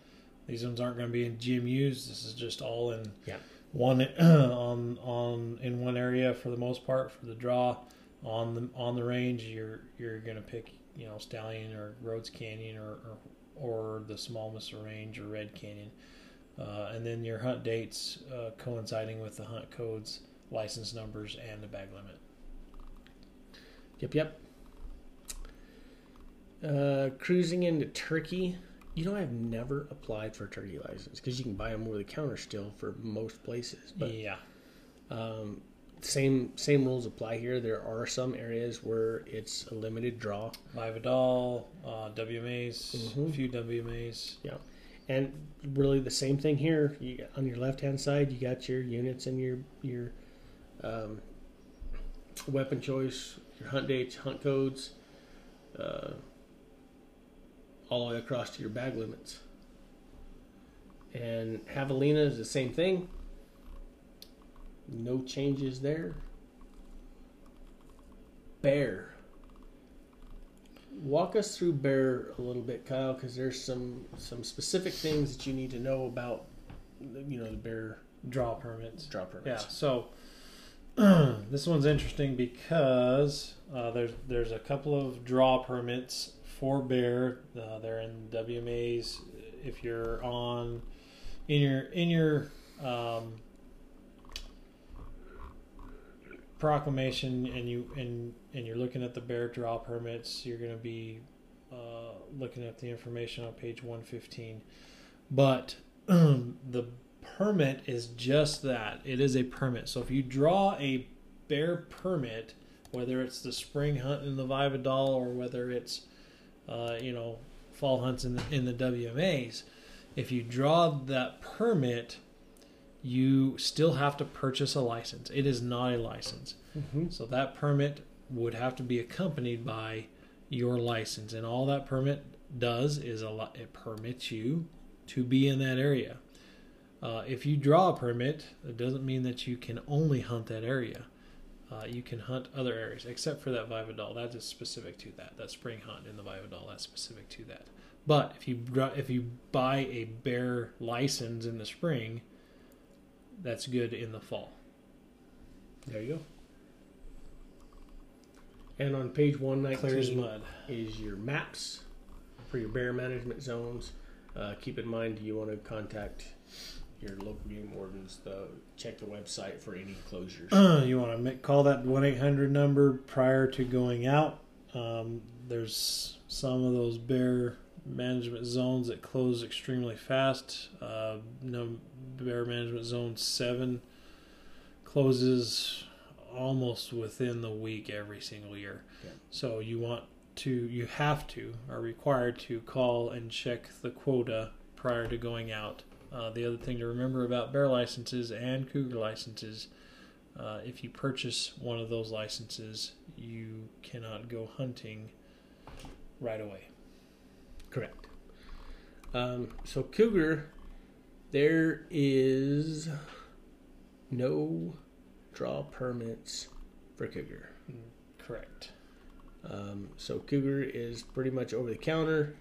These ones aren't gonna be in GMUs. This is just all in Yeah. One on on in one area for the most part for the draw. On the on the range, you're you're gonna pick you know Stallion or Rhodes Canyon or or, or the Small Missile Range or Red Canyon, uh, and then your hunt dates uh, coinciding with the hunt codes, license numbers, and the bag limit. yep, yep. Uh, cruising into Turkey. You know, I've never applied for a turkey license because you can buy them over the counter still for most places. But yeah. um, same same rules apply here. There are some areas where it's a limited draw. Lividol, uh, WMAs, Mhm. a few WMAs. Yeah, and really the same thing here. You on your left hand side, you got your units and your your um, weapon choice, your hunt dates, hunt codes, uh, all the way across to your bag limits. And Javelina is the same thing. No changes there. Bear. Walk us through bear a little bit, Kyle, because there's some some specific things that you need to know about, you know, the bear Draw permits. Draw permits. Yeah. So this one's interesting because uh, there's there's a couple of draw permits for bear. Uh, they're in WMAs. If you're on in your in your um, proclamation and you and and you're looking at the bear draw permits, you're going to be uh, looking at the information on page 115. But the permit is just that it is a permit. So if you draw a bear permit, whether it's the spring hunt in the Valle Vidal or whether it's uh, you know fall hunts in the, in the WMAs, if you draw that permit, you still have to purchase a license. It is not a license. Mhm. So that permit would have to be accompanied by your license, and all that permit does is a it permits you to be in that area. Uh, if you draw a permit, it doesn't mean that you can only hunt that area. Uh, you can hunt other areas, except for that Valle Vidal. That is specific to that. That spring hunt in the Valle Vidal, that's specific to that. But if you if you buy a bear license in the spring, that's good in the fall. There you go. And on page one mud. is your maps for your bear management zones. Uh, keep in mind you want to contact your local game wardens. The, check the website for any closures. you want to call that 1 800 number prior to going out. Um, there's some of those bear management zones that close extremely fast. Uh, no, bear management zone 7 closes almost within the week every single year. Yeah. So you want to, you have to, are required to call and check the quota prior to going out. Uh, the other thing to remember about bear licenses and cougar licenses uh, if you purchase one of those licenses, you cannot go hunting right away. Correct. Um, so cougar, there is no draw permits for cougar. Correct. Um, so cougar is pretty much over the counter.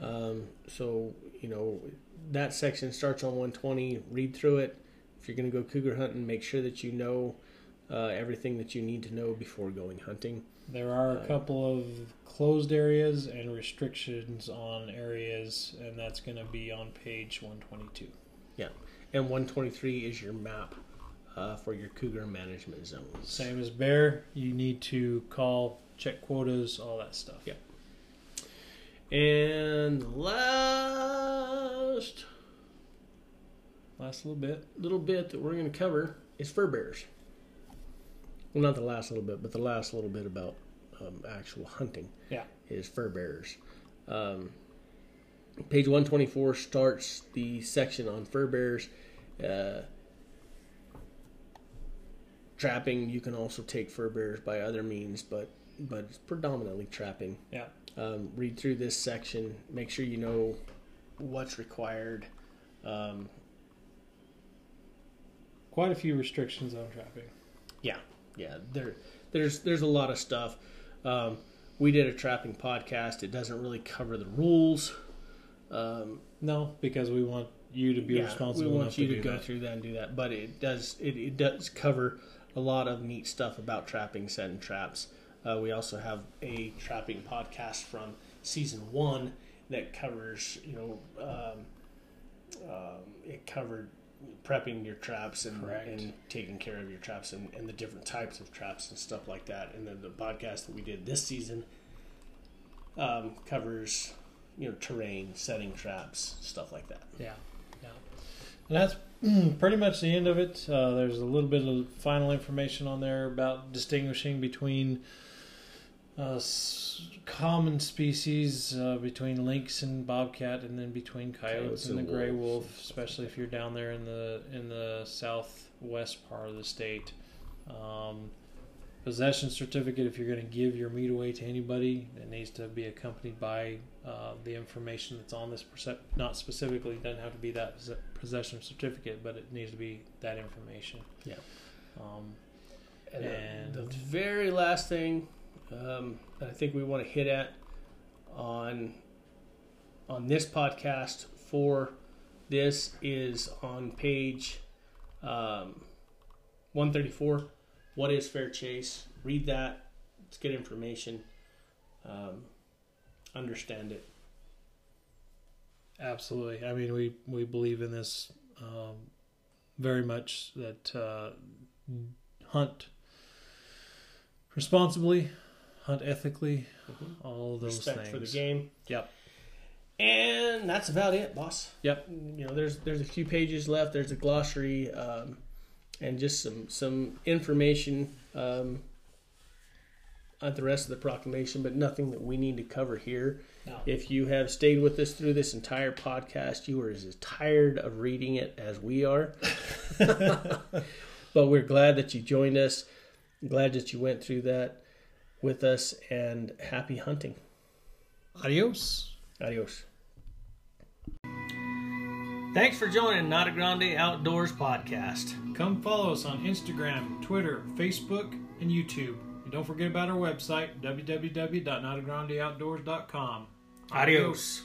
Um, so you know that section starts on 120. Read through it. If you're going to go cougar hunting, make sure that you know uh, everything that you need to know before going hunting. There are a Uh, couple of closed areas and restrictions on areas, and that's going to be on page 122. Yeah, And 123 is your map uh, for your cougar management zones. Same as bear, you need to call, check quotas, all that stuff. Yeah. And last Last little bit. little bit that we're going to cover is fur bears. Well, not the last little bit, but the last little bit about um, actual hunting. Yeah. Is fur bears. Um, page 124 starts the section on fur bears. Uh, trapping, you can also take fur bears by other means, but but it's predominantly trapping. Yeah. Um, read through this section. Make sure you know what's required. Um, Quite a few restrictions on trapping. yeah, yeah. There, there's there's a lot of stuff. Um, we did a trapping podcast. It doesn't really cover the rules. Um, No, because we want you to be yeah, responsible. We want enough you to, do go that. through that and do that, but it does it, it does cover a lot of neat stuff about trapping, setting traps. Uh, we also have a trapping podcast from season one that covers you know um, um, it covered prepping your traps and, and taking care of your traps and, and the different types of traps and stuff like that. And then the podcast that we did this season um, covers you know terrain, setting traps, stuff like that. Yeah, yeah. And that's mm, pretty much the end of it. Uh, there's a little bit of final information on there about distinguishing between uh, s- common species, uh, between lynx and bobcat, and then between coyotes, Coyotes and, and the gray wolf, especially if you're down there in the in the southwest part of the state. Um, possession certificate if you're going to give your meat away to anybody it needs to be accompanied by uh, the information that's on this not specifically it doesn't have to be that possession certificate but it needs to be that information Yeah. um, And, the- And- the, very last thing um, that I think we want to hit at on on this podcast for this is on page um, 134. What is fair chase? Read that. It's good information. Um, understand it. absolutely i mean we we believe in this um, very much that uh, hunt responsibly hunt ethically all of those Respect things for the game. Yep. And that's about it, boss. Yep. You know, there's there's a few pages left. There's a glossary um, and just some some information um, on the rest of the proclamation, but nothing that we need to cover here. No. If you have stayed with us through this entire podcast, you are as tired of reading it as we are. but we're glad that you joined us. Glad that you went through that with us, and happy hunting. adios Adios. Thanks for joining Nata Grande Outdoors Podcast. Come follow us on Instagram, Twitter, Facebook, and YouTube. And don't forget about our website, www.notagrandeoutdoors.com. Adios.